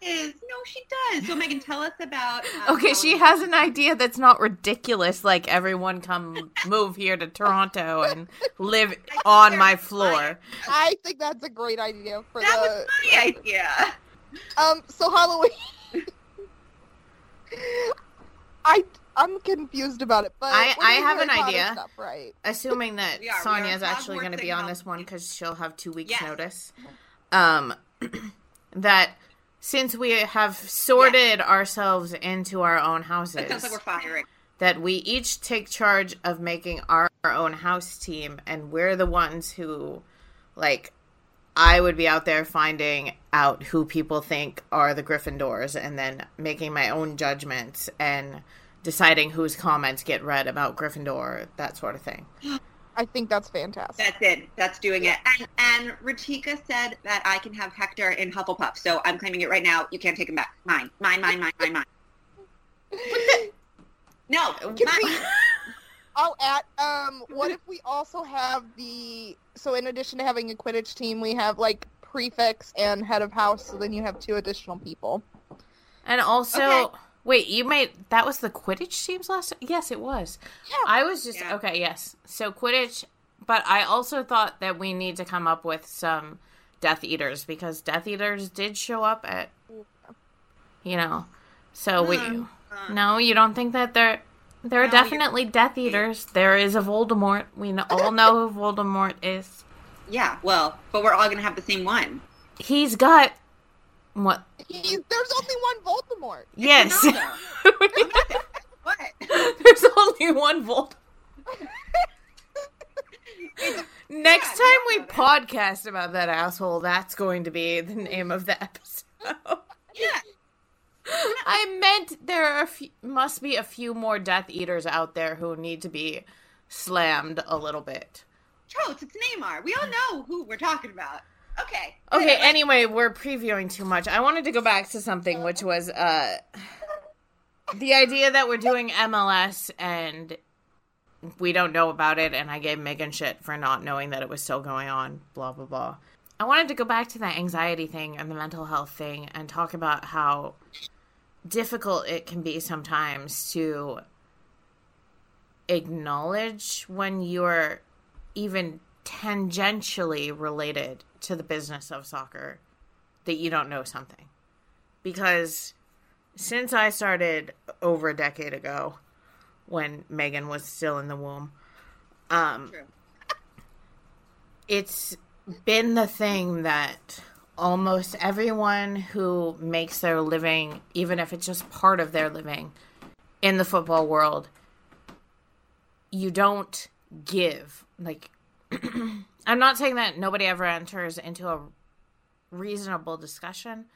Is. No, she does. So Megan, tell us about. um, Okay, she Halloween. has an idea that's not ridiculous. Like everyone come move here to Toronto and live on my floor. I think that's a great idea for That the was my idea. um. So Halloween. I I'm confused about it, but I- I have an idea. Stuff, right? Assuming that We are. Sonia is actually going to be on this one because she'll have two weeks Yes. notice. Um, that since we have sorted ourselves into our own It houses, sounds like we're firing. that we each take charge of making our, our own house team, and we're the ones who, like, I would be out there finding out who people think are the Gryffindors, and then making my own judgments and deciding whose comments get read about Gryffindor, that sort of thing. I think that's fantastic. That's it. That's doing it. And, and Ratika said that I can have Hector in Hufflepuff, so I'm claiming it right now. You can't take him back. Mine. Mine, mine, mine, mine, mine. No. Can mine. we? I'll add. Um, what if we also have the? So in addition to having a Quidditch team, we have like prefects and head of house. So then you have two additional people. And also, Okay. Wait, you made that was the Quidditch teams last? Yes, it was. Yeah. I was just Yeah. okay. Yes, so Quidditch, but I also thought that we need to come up with some Death Eaters because Death Eaters did show up at, you know, so we. Hmm. Uh, No, you don't think that they're. There are No, definitely Death Eaters. There is a Voldemort. We all know who Voldemort is. Yeah, well, but we're all going to have the same one. He's got what? He, there's only one Voldemort. Yes. What? There's only one Voldemort. Next Yeah, time we podcast about that asshole, that's going to be the name of the episode. Yeah. I meant there are a few, must be a few more Death Eaters out there who need to be slammed a little bit. Totes, it's Neymar. We all know who we're talking about. Okay. Okay, anyway, we're previewing too much. I wanted to go back to something which was uh the idea that we're doing MLS and we don't know about it, and I gave Megan shit for not knowing that it was still going on, blah, blah, blah. I wanted to go back to that anxiety thing and the mental health thing and talk about how difficult it can be sometimes to acknowledge when you're even tangentially related to the business of soccer that you don't know something. Because since I started over a decade ago, when Megan was still in the womb, um, True. it's been the thing that almost everyone who makes their living, even if it's just part of their living in the football world, you don't give. Like, I'm not saying that nobody ever enters into a reasonable discussion,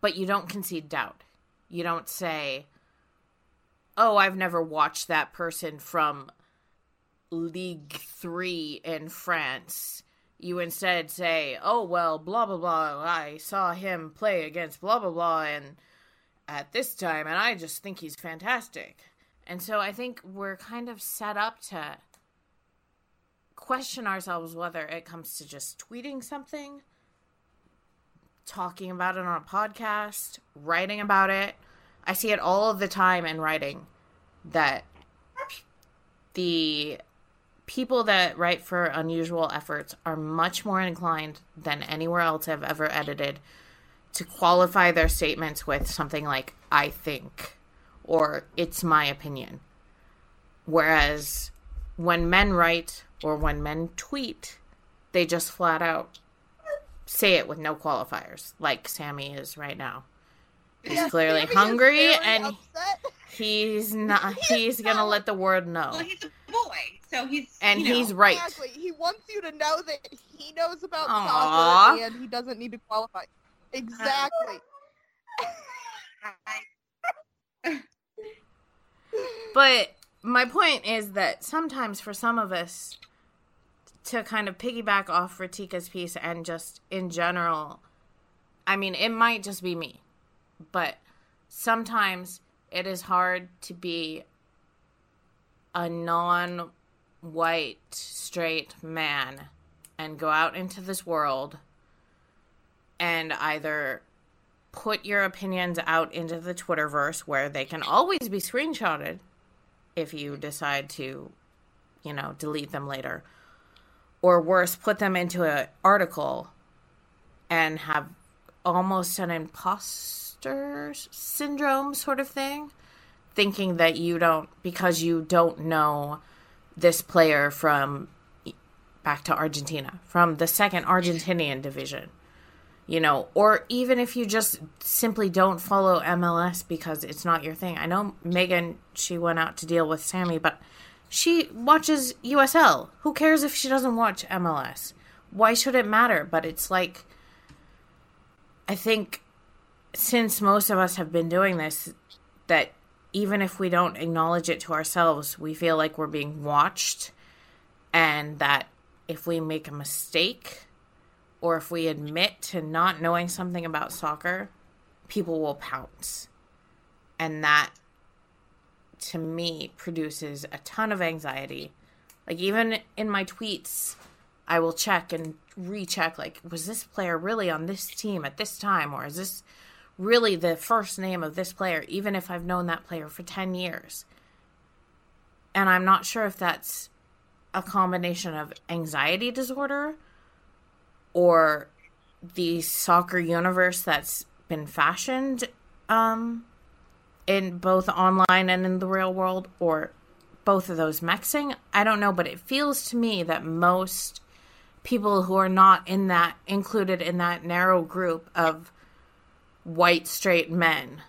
but you don't concede doubt. You don't say, oh, I've never watched that person from League Three in France. You instead say, oh, well, blah, blah, blah. I saw him play against blah, blah, blah, and at this time, and I just think he's fantastic. And so I think we're kind of set up to question ourselves whether it comes to just tweeting something, talking about it on a podcast, writing about it. I see it all the time in writing that the people that write for unusual efforts are much more inclined than anywhere else I've ever edited to qualify their statements with something like I think or it's my opinion. Whereas when men write or when men tweet, they just flat out say it with no qualifiers, like Sammy is right now. He's Yeah, clearly Sammy hungry and upset. he's not he's gonna let the world know. Well, he's a boy, so he's And you know, he's right. Exactly. He wants you to know that he knows about Aw. soccer and he doesn't need to qualify. Exactly. But my point is that sometimes for some of us to kind of piggyback off Ratika's piece and just in general, I mean, it might just be me, but sometimes it is hard to be a non white straight man and go out into this world and either put your opinions out into the Twitterverse where they can always be screenshotted if you decide to, you know, delete them later. Or worse, put them into an article and have almost an imposter syndrome sort of thing, thinking that you don't, because you don't know this player from back to Argentina, from the second Argentinian division you know, or even if you just simply don't follow MLS because it's not your thing. I know Megan, she went out to deal with Sammy, but she watches USL. Who cares if she doesn't watch MLS? Why should it matter? But it's like, I think since most of us have been doing this, that even if we don't acknowledge it to ourselves, we feel like we're being watched, and that if we make a mistake, or if we admit to not knowing something about soccer, people will pounce. And that, to me, produces a ton of anxiety. Like, even in my tweets, I will check and recheck, like, was this player really on this team at this time? Or is this really the first name of this player, even if I've known that player for 10 years? And I'm not sure if that's a combination of anxiety disorder or the soccer universe that's been fashioned um, in both online and in the real world, or both of those mixing. I don't know, but it feels to me that most people who are not in that included in that narrow group of white straight men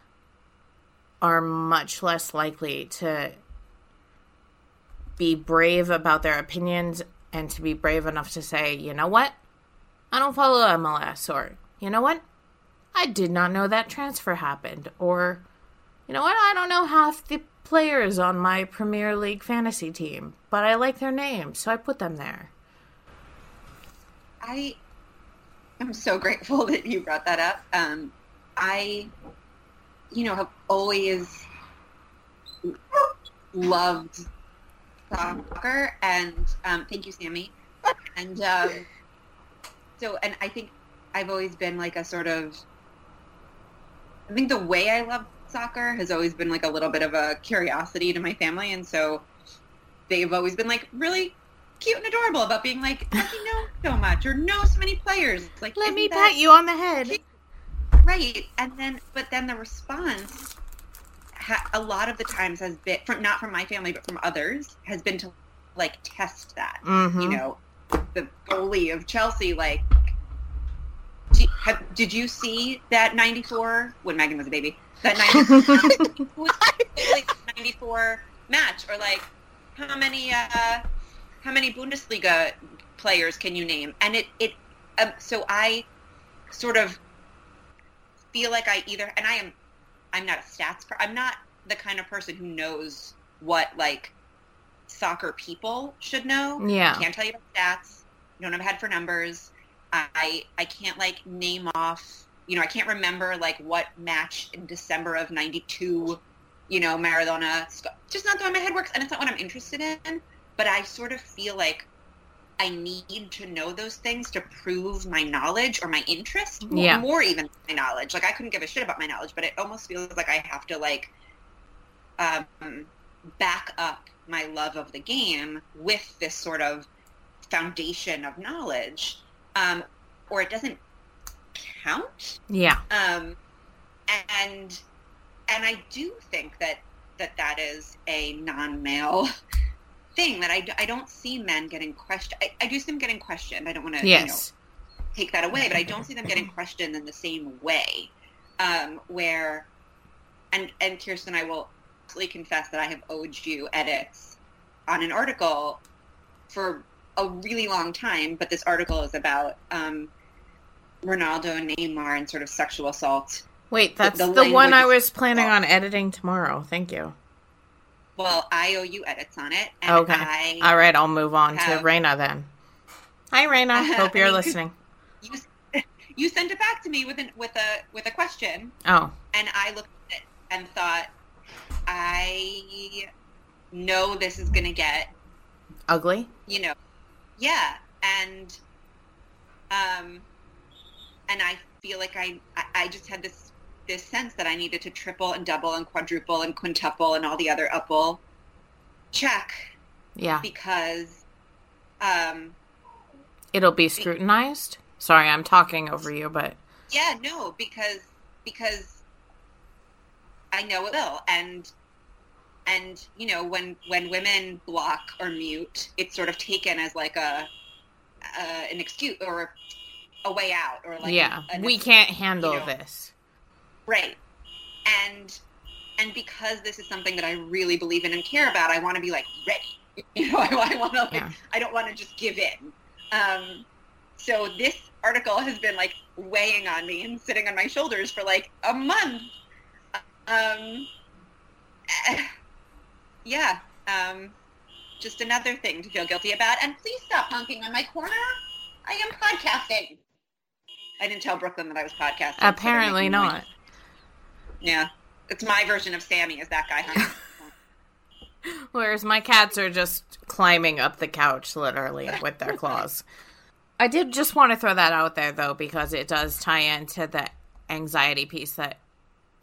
are much less likely to be brave about their opinions and to be brave enough to say, you know what? I don't follow MLS, or you know what? I did not know that transfer happened, or you know what? I don't know half the players on my Premier League fantasy team, but I like their names, so I put them there. I am so grateful that you brought that up. Um, I, you know, have always loved soccer, and um, thank you, Sammy. And um, so, and I think I've always been like a sort of. I think the way I love soccer has always been like a little bit of a curiosity to my family, and so they've always been like really cute and adorable about being like, "How do you know so much or know so many players?" Like, Let me pat you on the head. right? And then, but then the response, ha- a lot of the times has been from not from my family, but from others, has been to like test that. Mhm. You know, the goalie of Chelsea, like. do- have- Did you see that '94 when Megan was a baby? That '94 was like 94 match or like how many uh how many bundesliga players can you name and it it um, so i sort of feel like i either and i am i'm not a stats per, i'm not the kind of person who knows what like soccer people should know Yeah. I can't tell you about stats don't have a head for numbers i i can't like name off you know i can't remember like what match in december of 92 you know maradona just not the way my head works and it's not what i'm interested in but i sort of feel like i need to know those things to prove my knowledge or my interest more, Yeah. more even my knowledge like i couldn't give a shit about my knowledge but it almost feels like i have to like um, back up my love of the game with this sort of foundation of knowledge um, or it doesn't count Yeah. um, and and I do think that that that is a non-male thing that I, I don't see men getting questioned. I, I do see them getting questioned. I don't want to you know, Yes. take that away, but I don't see them getting questioned in the same way. Um, where, and and Kirsten, I will confess that I have owed you edits on an article for a really long time, but this article is about um, Ronaldo and Neymar and sort of sexual assault. Wait, that's the the, one I was planning on editing tomorrow. Thank you. Well, I owe you edits on it, and Okay. I All right, I'll move on to have- Raina then. Hi, Raina. Hope you're mean, listening. you, you sent it back to me with an, with a with a question, Oh, and I looked at it and thought, I know this is going to get, ugly. you know, yeah, and um, and I feel like I I, just had this this sense that I needed to triple and double and quadruple and quintuple and all the other upple check Yeah, because um it'll be scrutinized. Sorry, I'm talking over you, but Yeah, no, because because I know it will, and and you know when when women block or mute, it's sort of taken as like a uh, an excuse or a way out, or like yeah, an- we can't handle you know, this. right, and and because this is something that I really believe in and care about, I want to be like ready. You know, I, I want to like Yeah. I don't want to just give in. Um, so this article has been like weighing on me and sitting on my shoulders for like a month. Um, yeah. Um, just another thing to feel guilty about. And please stop honking on my corner. I am podcasting. I didn't tell Brooklyn that I was podcasting. Apparently making not. noise. Yeah. It's my version of Sammy is that guy honking. Whereas my cats are just climbing up the couch, literally, with their claws. I did just want to throw that out there, though, because it does tie into the anxiety piece that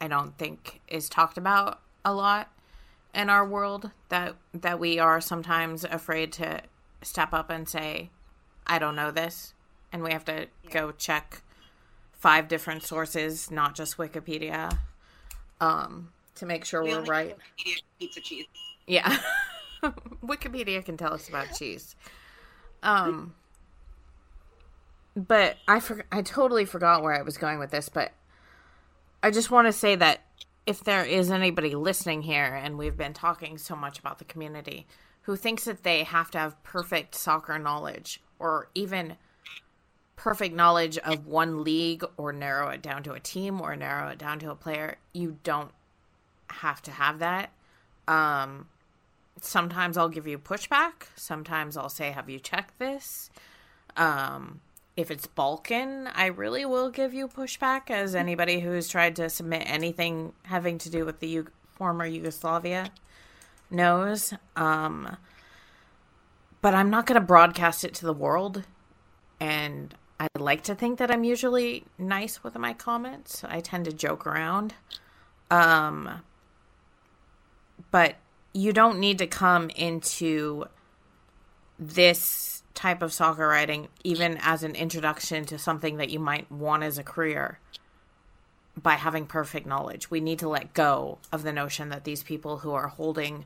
I don't think is talked about a lot in our world. That that we are sometimes afraid to step up and say, "I don't know this," and we have to go check five different sources, not just Wikipedia, um, to make sure We we're right. Pizza cheese. Yeah. Wikipedia can tell us about cheese. Um but I for- I totally forgot where I was going with this, but I just want to say that if there is anybody listening here and we've been talking so much about the community who thinks that they have to have perfect soccer knowledge or even perfect knowledge of one league or narrow it down to a team or narrow it down to a player, you don't have to have that. Um, sometimes I'll give you pushback. Sometimes I'll say, "Have you checked this?" Um, if it's Balkan, I really will give you pushback. As anybody who's tried to submit anything having to do with the U- former Yugoslavia knows. Um, but I'm not going to broadcast it to the world. And I like to think that I'm usually nice with my comments. I tend to joke around. Um, but you don't need to come into this type of soccer writing even as an introduction to something that you might want as a career by having perfect knowledge. We need to let go of the notion that these people who are holding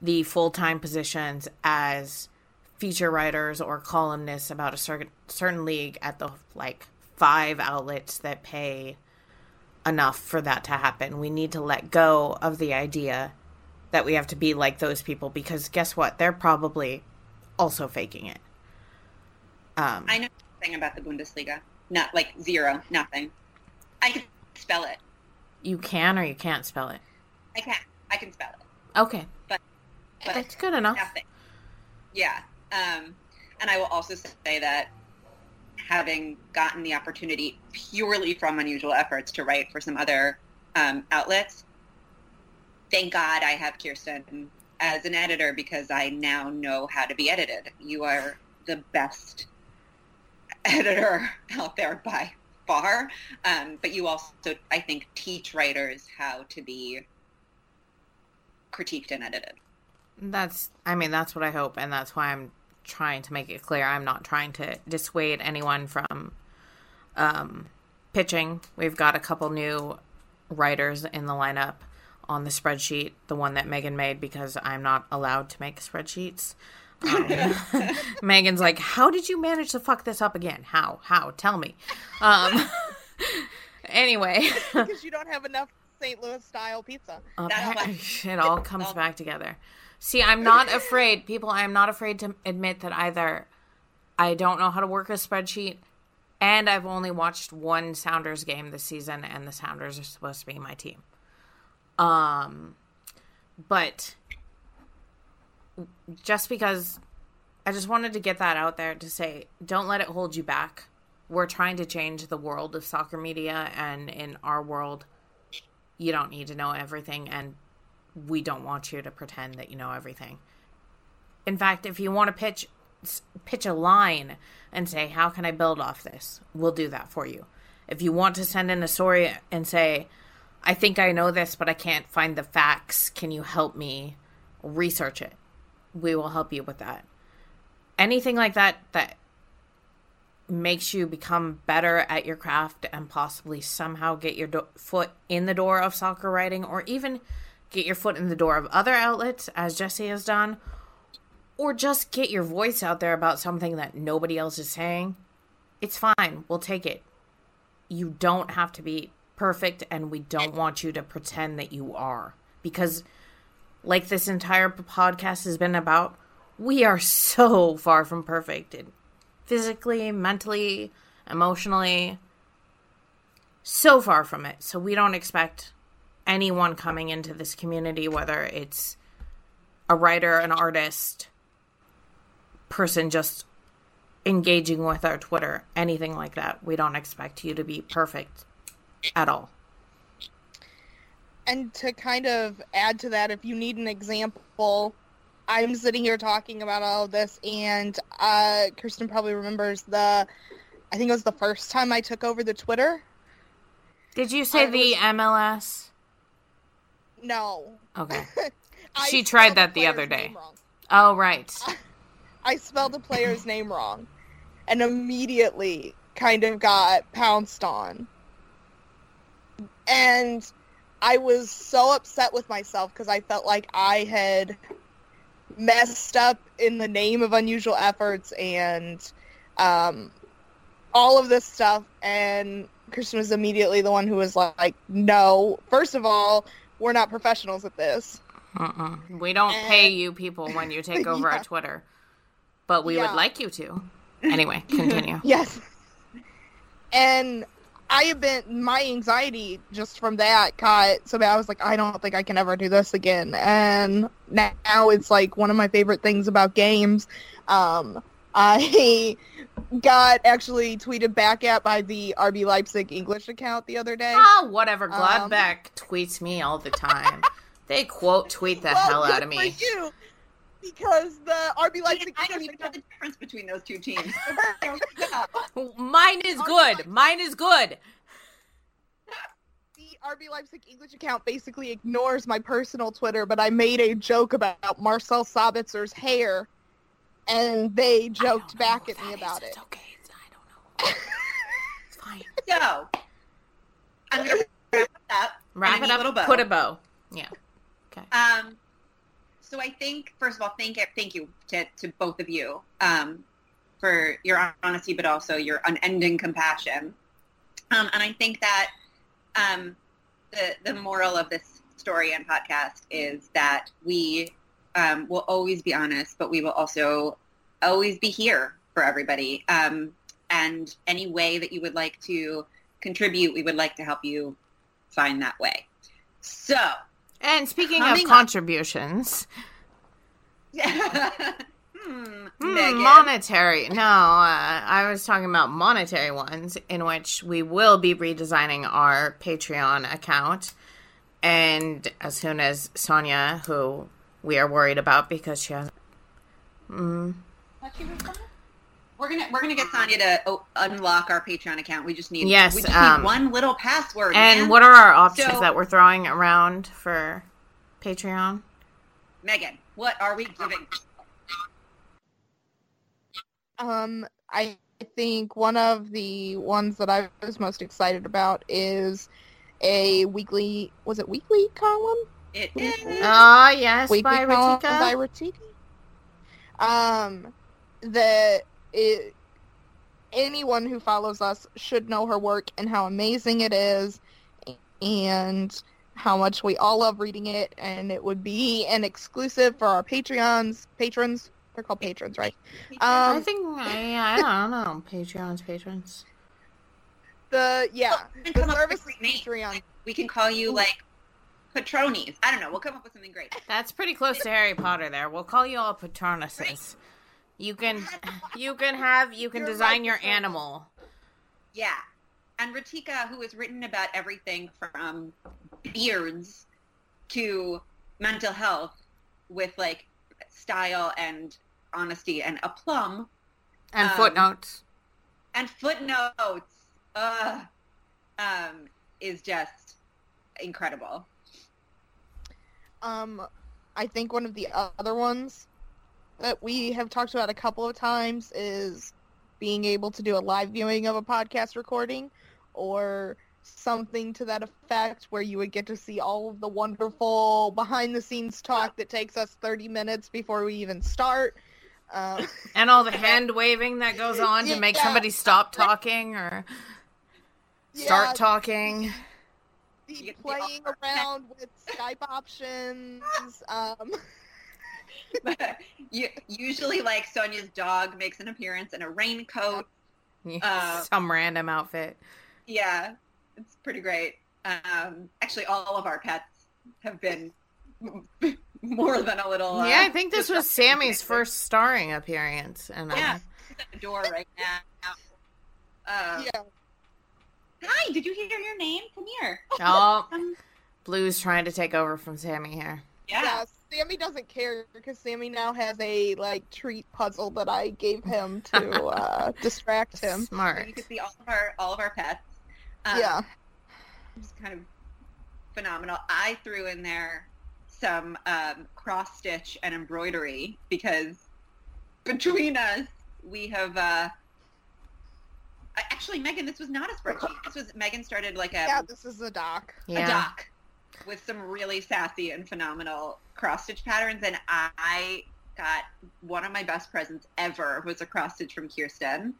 the full-time positions as feature writers or columnists about a certain certain league at the like five outlets that pay enough for that to happen. We need to let go of the idea that we have to be like those people because guess what? They're probably also faking it. Um, I know nothing about the Bundesliga. Not like zero, nothing. I can spell it. you can or you can't spell it. I can. I can spell it. Okay, But that's good enough. nothing. Yeah. Um, and I will also say that having gotten the opportunity purely from unusual efforts to write for some other um, outlets, thank God I have Kirsten as an editor because I now know how to be edited. You are the best editor out there by far. Um, but you also, I think, teach writers how to be critiqued and edited. That's, I mean, that's what I hope, and that's why I'm trying to make it clear. I'm not trying to dissuade anyone from um, pitching. We've got a couple new writers in the lineup on the spreadsheet, the one that Megan made because I'm not allowed to make spreadsheets. Um, Megan's like, "How did you manage to fuck this up again? How? How? Tell me." Um, anyway, because you don't have enough St. Louis style pizza. Okay. it all comes back together. See, I'm not afraid, people. I'm not afraid to admit that either I don't know how to work a spreadsheet, and I've only watched one Sounders game this season, and the Sounders are supposed to be my team. Um, but just because I just wanted to get that out there to say, don't let it hold you back. We're trying to change the world of soccer media, and in our world, you don't need to know everything, and we don't want you to pretend that you know everything. In fact, if you want to pitch pitch a line and say, "How can I build off this?" We'll do that for you. If you want to send in a story and say, "I think I know this, but I can't find the facts. Can you help me research it?" We will help you with that. Anything like that that makes you become better at your craft and possibly somehow get your do- foot in the door of soccer writing or even get your foot in the door of other outlets as Jesse has done or just get your voice out there about something that nobody else is saying. It's fine. We'll take it. You don't have to be perfect and we don't want you to pretend that you are because like this entire podcast has been about we are so far from perfect physically, mentally, emotionally, so far from it. So we don't expect anyone coming into this community, whether it's a writer, an artist, person just engaging with our Twitter, anything like that. We don't expect you to be perfect at all. And to kind of add to that, if you need an example, I'm sitting here talking about all of this, and uh, Kirsten probably remembers the. I think it was the first time I took over the Twitter. Did you say I the was- MLS? No. Okay. She tried that the player's other day. Oh, right. I spelled the player's name wrong, and immediately kind of got pounced on. And I was so upset with myself because I felt like I had messed up in the name of unusual efforts and um, all of this stuff. And Kirsten was immediately the one who was like, "No, first of all, we're not professionals at this." Uh-uh. We don't pay you people when you take over Yeah. our Twitter, but we Yeah. would like you to. Anyway, continue. Yes. And I have been my anxiety just from that got so bad. I was like, I don't think I can ever do this again. And now it's like one of my favorite things about games. Um, I got actually tweeted back at by the RB Leipzig English account the other day. Ah, whatever. Um, Gladbach tweets me all the time. They quote tweet the Well, hell out of me. you. Because the RB Leipzig I don't English even know account, the difference between those two teams. Mine is good. Mine is good. the RB Leipzig English account basically ignores my personal Twitter, but I made a joke about Marcel Sabitzer's hair, and they joked back at me about it. It's okay. It's, I don't know. It's fine. So, I'm going to wrap it up. Wrap it neat up. little bow. Put a bow. Yeah. Okay. Um, so I think, first of all, thank thank you to, to both of you um, for your honesty, but also your unending compassion. Um, and I think that um, the the moral of this story and podcast is that we um, will always be honest, but we will also always be here for everybody. Um, and any way that you would like to contribute, we would like to help you find that way. So. And speaking of contributions, hmm, hmm, monetary. No, uh, I was talking about monetary ones, in which we will be redesigning our Patreon account. And as soon as Sonia, who we are worried about because she has. Mm, We're gonna we're gonna get Sonia to oh, unlock our Patreon account. We just need Yes, we just um, need one little password. and man. what are our options So- that we're throwing around for Patreon? Megan? What are we giving? Um, I think one of the ones that I was most excited about is a weekly. Was it weekly column? It is. Ah, yes, weekly by column Ratika. by Ratika. Um, that it, anyone who follows us should know her work and how amazing it is, and how much we all love reading it. And it would be an exclusive for our Patreons. Patrons. They're called patrons, right? I Um, think I, I don't know. Patreon's patrons. the yeah, we can the come up with service a name. Patreon. We can call you like Patronies. I don't know. We'll come up with something great. That's pretty close to Harry Potter. There, we'll call you all Patronuses. You can, you can have, you can You're design your animal. Yeah. And Ratika, who has written about everything from beards to mental health with like style and honesty and aplomb And Um, footnotes. and footnotes uh, um, is just incredible. Um, I think one of the other ones that we have talked about a couple of times is being able to do a live viewing of a podcast recording or something to that effect where you would get to see all of the wonderful behind the scenes talk that takes us 30 minutes before we even start. Um, And all the hand waving that goes on to make Yeah. somebody stop talking or start yeah, talking. the You get to see playing around with Skype options. Um, you, usually, like Sonia's dog makes an appearance in a raincoat. Uh, Some random outfit. Yeah, it's pretty great. Um, actually, all of our pets have been more than a little. Uh, yeah, I think this was disruptive. Sammy's first starring appearance. And Yeah, she's at the door right now. Uh, yeah. Hi, did you hear your name? Come here. oh, Um, Blue's trying to take over from Sammy here. yeah. Yeah, Sammy doesn't care because Sammy now has a like treat puzzle that I gave him to uh, distract him. So Smart. you can see all of our all of our pets. Um, yeah, It's kind of phenomenal. I threw in there some um, cross stitch and embroidery because between us, we have. Uh, actually, Megan, this was not a spreadsheet. This was Megan started like a, yeah. This is a doc. a Yeah. doc with some really sassy and phenomenal cross stitch patterns, and I got one of my best presents ever was a cross stitch from Kirsten.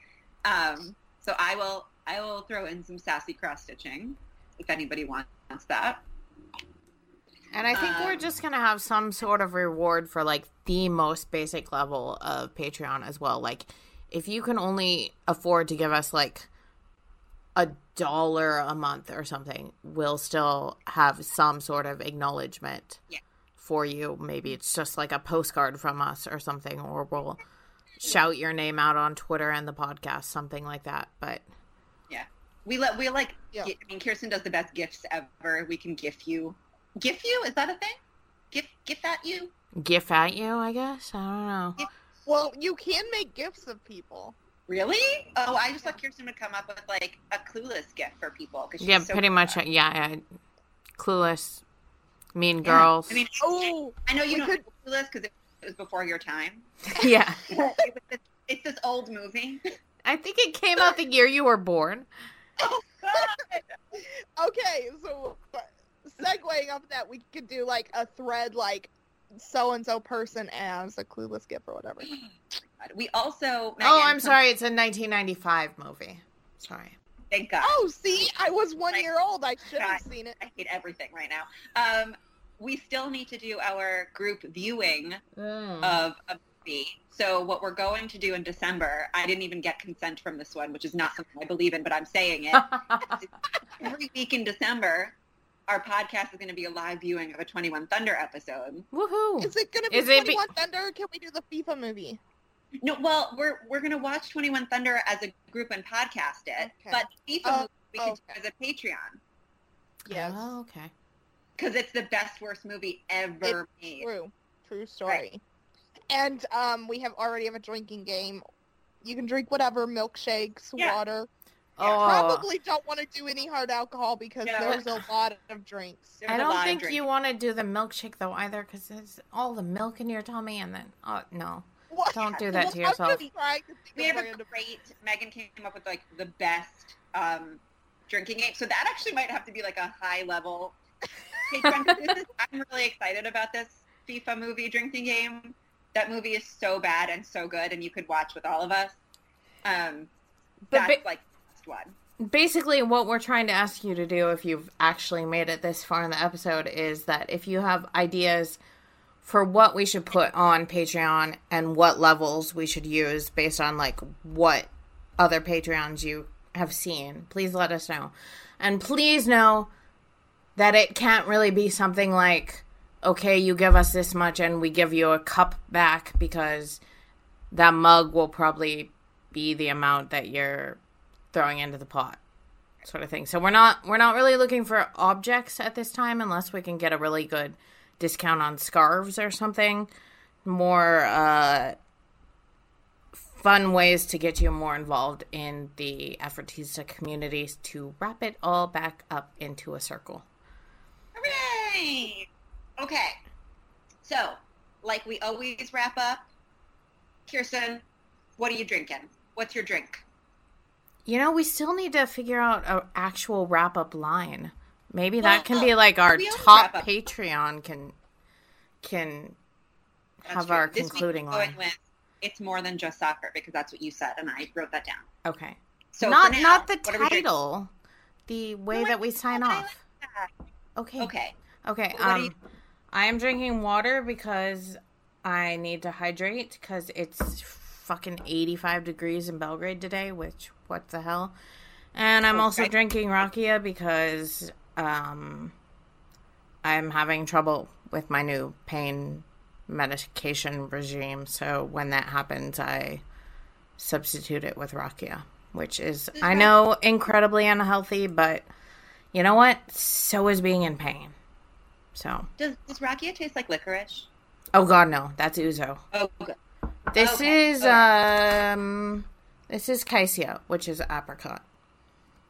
Um, so I will I will throw in some sassy cross stitching if anybody wants that. And I think we're Um, just gonna have some sort of reward for like the most basic level of Patreon as well. Like, if you can only afford to give us like a dollar a month or something, we'll still have some sort of acknowledgement Yeah. for you. Maybe it's just like a postcard from us or something, or we'll shout your name out on Twitter and the podcast, something like that. But yeah, We let we like. Yeah. I mean, Kirsten does the best gifts ever. We can gift you. Gift you? Is that a thing? Gift, gift at you. Gif at you, I guess. I don't know. Well, you can make gifts of people. Really? Oh, I just thought Kirsten would come up with like a clueless gift for people. Cause she's Yeah, so pretty much. clever. Yeah, yeah. Clueless, Mean Yeah. Girls. I mean, Oh, I know you we don't could- know clueless because it was before your time. yeah. it was this, it's this old movie. I think it came out the year you were born. Oh God! okay. So, segueing off that, we could do like a thread, like so and so person as a clueless gift or whatever. We also. oh, I'm sorry. It's a 1995 movie. Sorry. Thank God. Oh, see, I was one Like, year old. I should have seen it. I hate everything right now. Um, we still need to do our group viewing Mm. of a movie. So what we're going to do in December, I didn't even get consent from this one, which is not something I believe in, but I'm saying it. Every week in December, our podcast is going to be a live viewing of a 21 Thunder episode. Woohoo! Is it gonna be Is it be- 21 Thunder? Or can we do the FIFA movie? No, well, we're we're going to watch 21 Thunder as a group and podcast it, Okay. but FIFA Oh, movie we could okay. do as a Patreon Yes. Oh, okay. because it's the best worst movie ever made. True. True story. And um, we have already have a drinking game. You can drink whatever, milkshakes, Yeah. water. Oh, Probably don't want to do any hard alcohol because No. there's a lot of drinks. There's I a don't think you want to do the milkshake though either, because there's all the milk in your tummy, and then oh no, What? don't do that to yourself. just trying to think We have a great. Megan came up with like the best um, drinking game, so that actually might have to be like a high level. Patreon. This is- I'm really excited about this FIFA movie drinking game. That movie is so bad and so good, and you could watch with all of us. Um, But that's ba- like best one. basically what we're trying to ask you to do if you've actually made it this far in the episode is that if you have ideas for what we should put on Patreon and what levels we should use based on like what other Patreons you have seen, please let us know. And please know that it can't really be something like okay, you give us this much and we give you a cup back because that mug will probably be the amount that you're throwing into the pot sort of thing so we're not we're not really looking for objects at this time unless we can get a really good discount on scarves or something more uh fun ways to get you more involved in the Effortista communities to wrap it all back up into a circle Hooray! Okay, so like we always wrap up. Kirsten, what are you drinking? What's your drink? You know we still need to figure out an actual wrap up line maybe that Well, can be like our top patreon can can That's have true. our This concluding line. with it's more than just soccer because that's what you said, and I wrote that down. okay So not now, not the what are we drinking? title the way No, that we sign I like off okay Okay. okay you- um i am drinking water because i need to hydrate because it's fucking 85 degrees in belgrade today which what the hell. And i'm also drinking rakia because um i'm having trouble with my new pain medication regime. So when that happens i substitute it with rakia which is i know incredibly unhealthy but you know what? So is being in pain. So. Does does rakia taste like licorice? oh god no. That's ouzo. Oh, good. this Okay, is alright. um this is kajsija, which is apricot.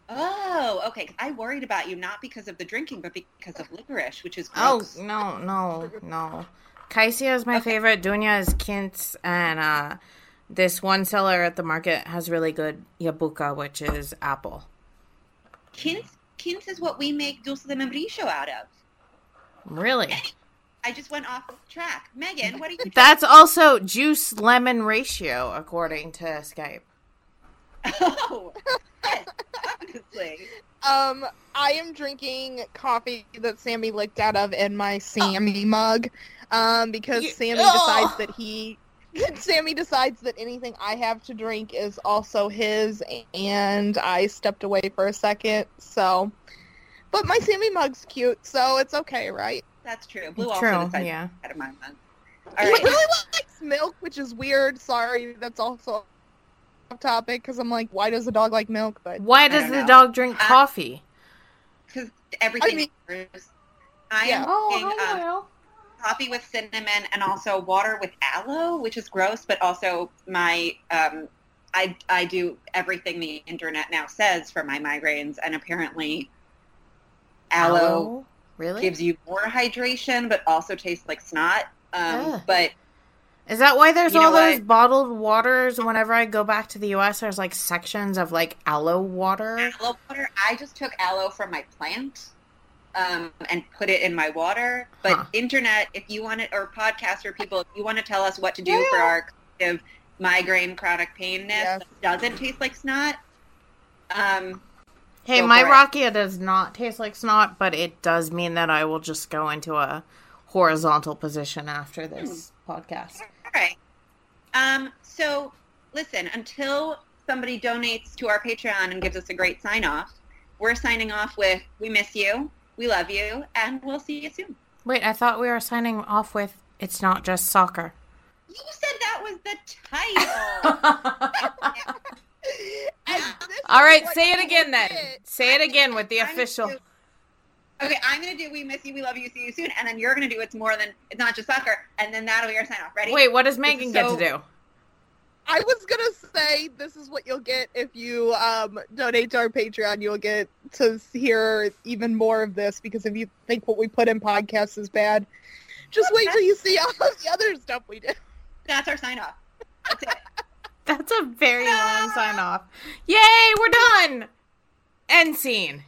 Oh, okay. I worried about you not because of the drinking, but because of licorice, which is Oh no, no, no. kajsija is my Okay. favorite. Dunja is Kintz, and uh, this one seller at the market has really good jabuka, which is apple. Kintz, Kintz is what we make dulce de membrillo out of. Really, I just went off track. Megan, what are you? that's also juice lemon ratio according to Skype. oh, yes, obviously. Um, I am drinking coffee that Sammy licked out of in my Sammy mug. Um, because You- Sammy Ugh. decides that he Sammy decides that anything I have to drink is also his and I stepped away for a second, so but my Sammy mug's cute, so it's okay, right? That's true. Blue True, also decided yeah. out of my mug. All He really likes milk, which is weird. Sorry, that's also off topic because I'm like, why does a dog like milk? But Why does the know. dog drink Uh, coffee? Because everything I mean- matters. I Yeah. am Oh, drinking, hi, um, coffee with cinnamon and also water with aloe, which is gross, but also my um, I I do everything the internet now says for my migraines, and apparently aloe, Really? gives you more hydration, but also tastes like snot. Um, Ugh. but Is that why there's You all those what? bottled waters? Whenever I go back to the U.S., there's like sections of like aloe water. aloe water, I just took aloe from my plant. Um, and put it in my water. But Huh. internet, if you want it, or podcaster people, if you want to tell us what to do Yeah. for our of migraine chronic painness Yes. that doesn't taste like snot, um, Hey, my for it. does not taste like snot, but it does mean that I will just go into a horizontal position after this podcast. Right. Um, so listen, until somebody donates to our Patreon and gives us a great sign off, we're signing off with we miss you, we love you, and we'll see you soon. Wait, I thought we were signing off with "It's not just soccer." You said that was the title. And this is All right, say it again then. Say it again with the official. Do- okay, I'm gonna do we miss you, we love you, see you soon, and then you're gonna do it's more than it's not just soccer, and then that'll be our sign off. Ready? Wait, what does Megan get to do? I was gonna say this is what you'll get if you um, donate to our Patreon. You'll get to hear even more of this because if you think what we put in podcasts is bad, just wait till you see all of the other stuff we do. That's our sign off. That's it. That's a very long sign off. Yay, we're done. End scene.